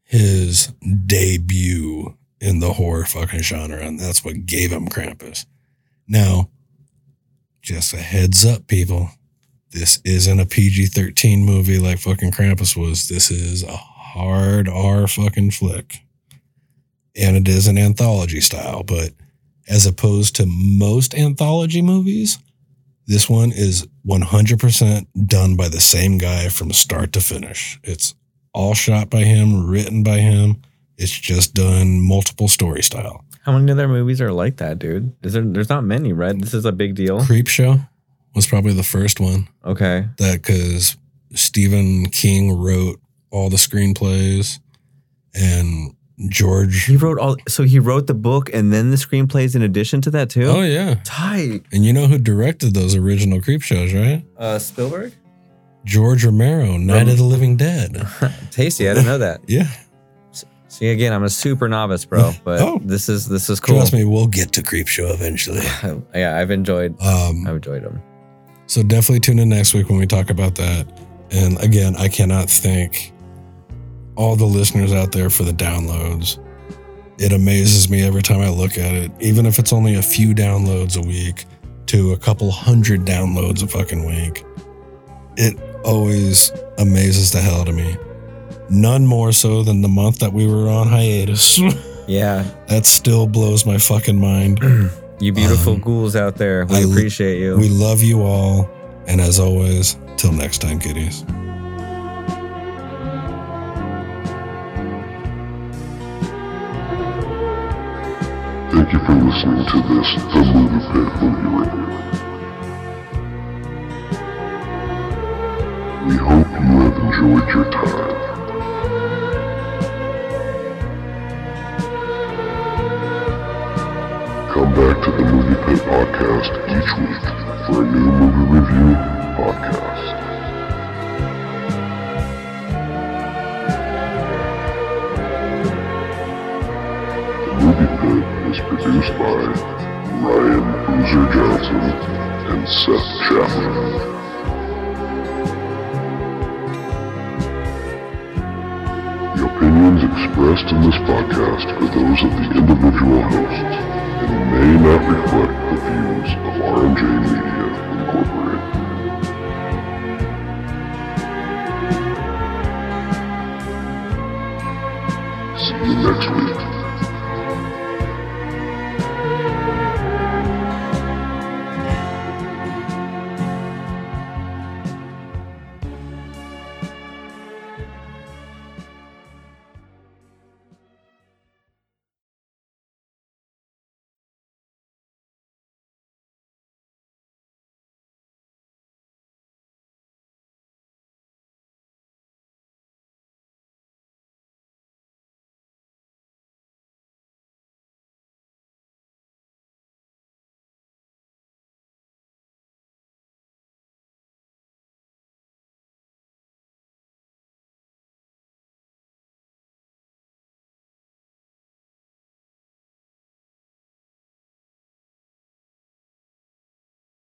C: his debut in the horror fucking genre, and that's what gave him Krampus. Now, just a heads up, people. This isn't a PG 13 movie like fucking Krampus was. This is a hard R fucking flick. And it is an anthology style, but as opposed to most anthology movies, this one is 100% done by the same guy from start to finish. It's all shot by him, written by him. It's just done multiple story style.
D: How many other movies are like that, dude? Is there? There's not many, right? This is a big deal.
C: Creep Show was probably the first one
D: Okay.
C: that because Stephen King wrote all the screenplays and George.
D: He wrote all. So he wrote the book and then the screenplays in addition to that too.
C: Oh, yeah.
D: tight.
C: And you know who directed those original Creepshows, right?
D: Uh, Spielberg.
C: George Romero, Night of the Living Dead.
D: Tasty. I didn't know that.
C: Yeah.
D: See, again, I'm a super novice, bro. But
C: Oh.
D: this is this is cool.
C: Trust me, we'll get to Creepshow eventually.
D: yeah, I've enjoyed.
C: Um,
D: I've enjoyed them.
C: So definitely tune in next week when we talk about that. And again, I cannot thank all the listeners out there for the downloads. It amazes me every time I look at it, even if it's only a few downloads a week to a couple hundred downloads a fucking week. It always amazes the hell out of me. None more so than the month that we were on hiatus.
D: Yeah,
C: that still blows my fucking mind.
D: you beautiful
C: Um,
D: ghouls out there. We
C: I-
D: appreciate you.
C: We love you all. And as always, till next time, kiddies.
B: Thank you for listening to this The Movie Pit Movie Review. We hope you have enjoyed your time. Come back to the Movie Pit Podcast each week for a new movie review podcast. The Movie Pit is produced by Ryan Boozer Johnson and Seth Chapman. The opinions expressed in this podcast are those of the individual hosts may not reflect the views of R&J Media Incorporated. See you next week.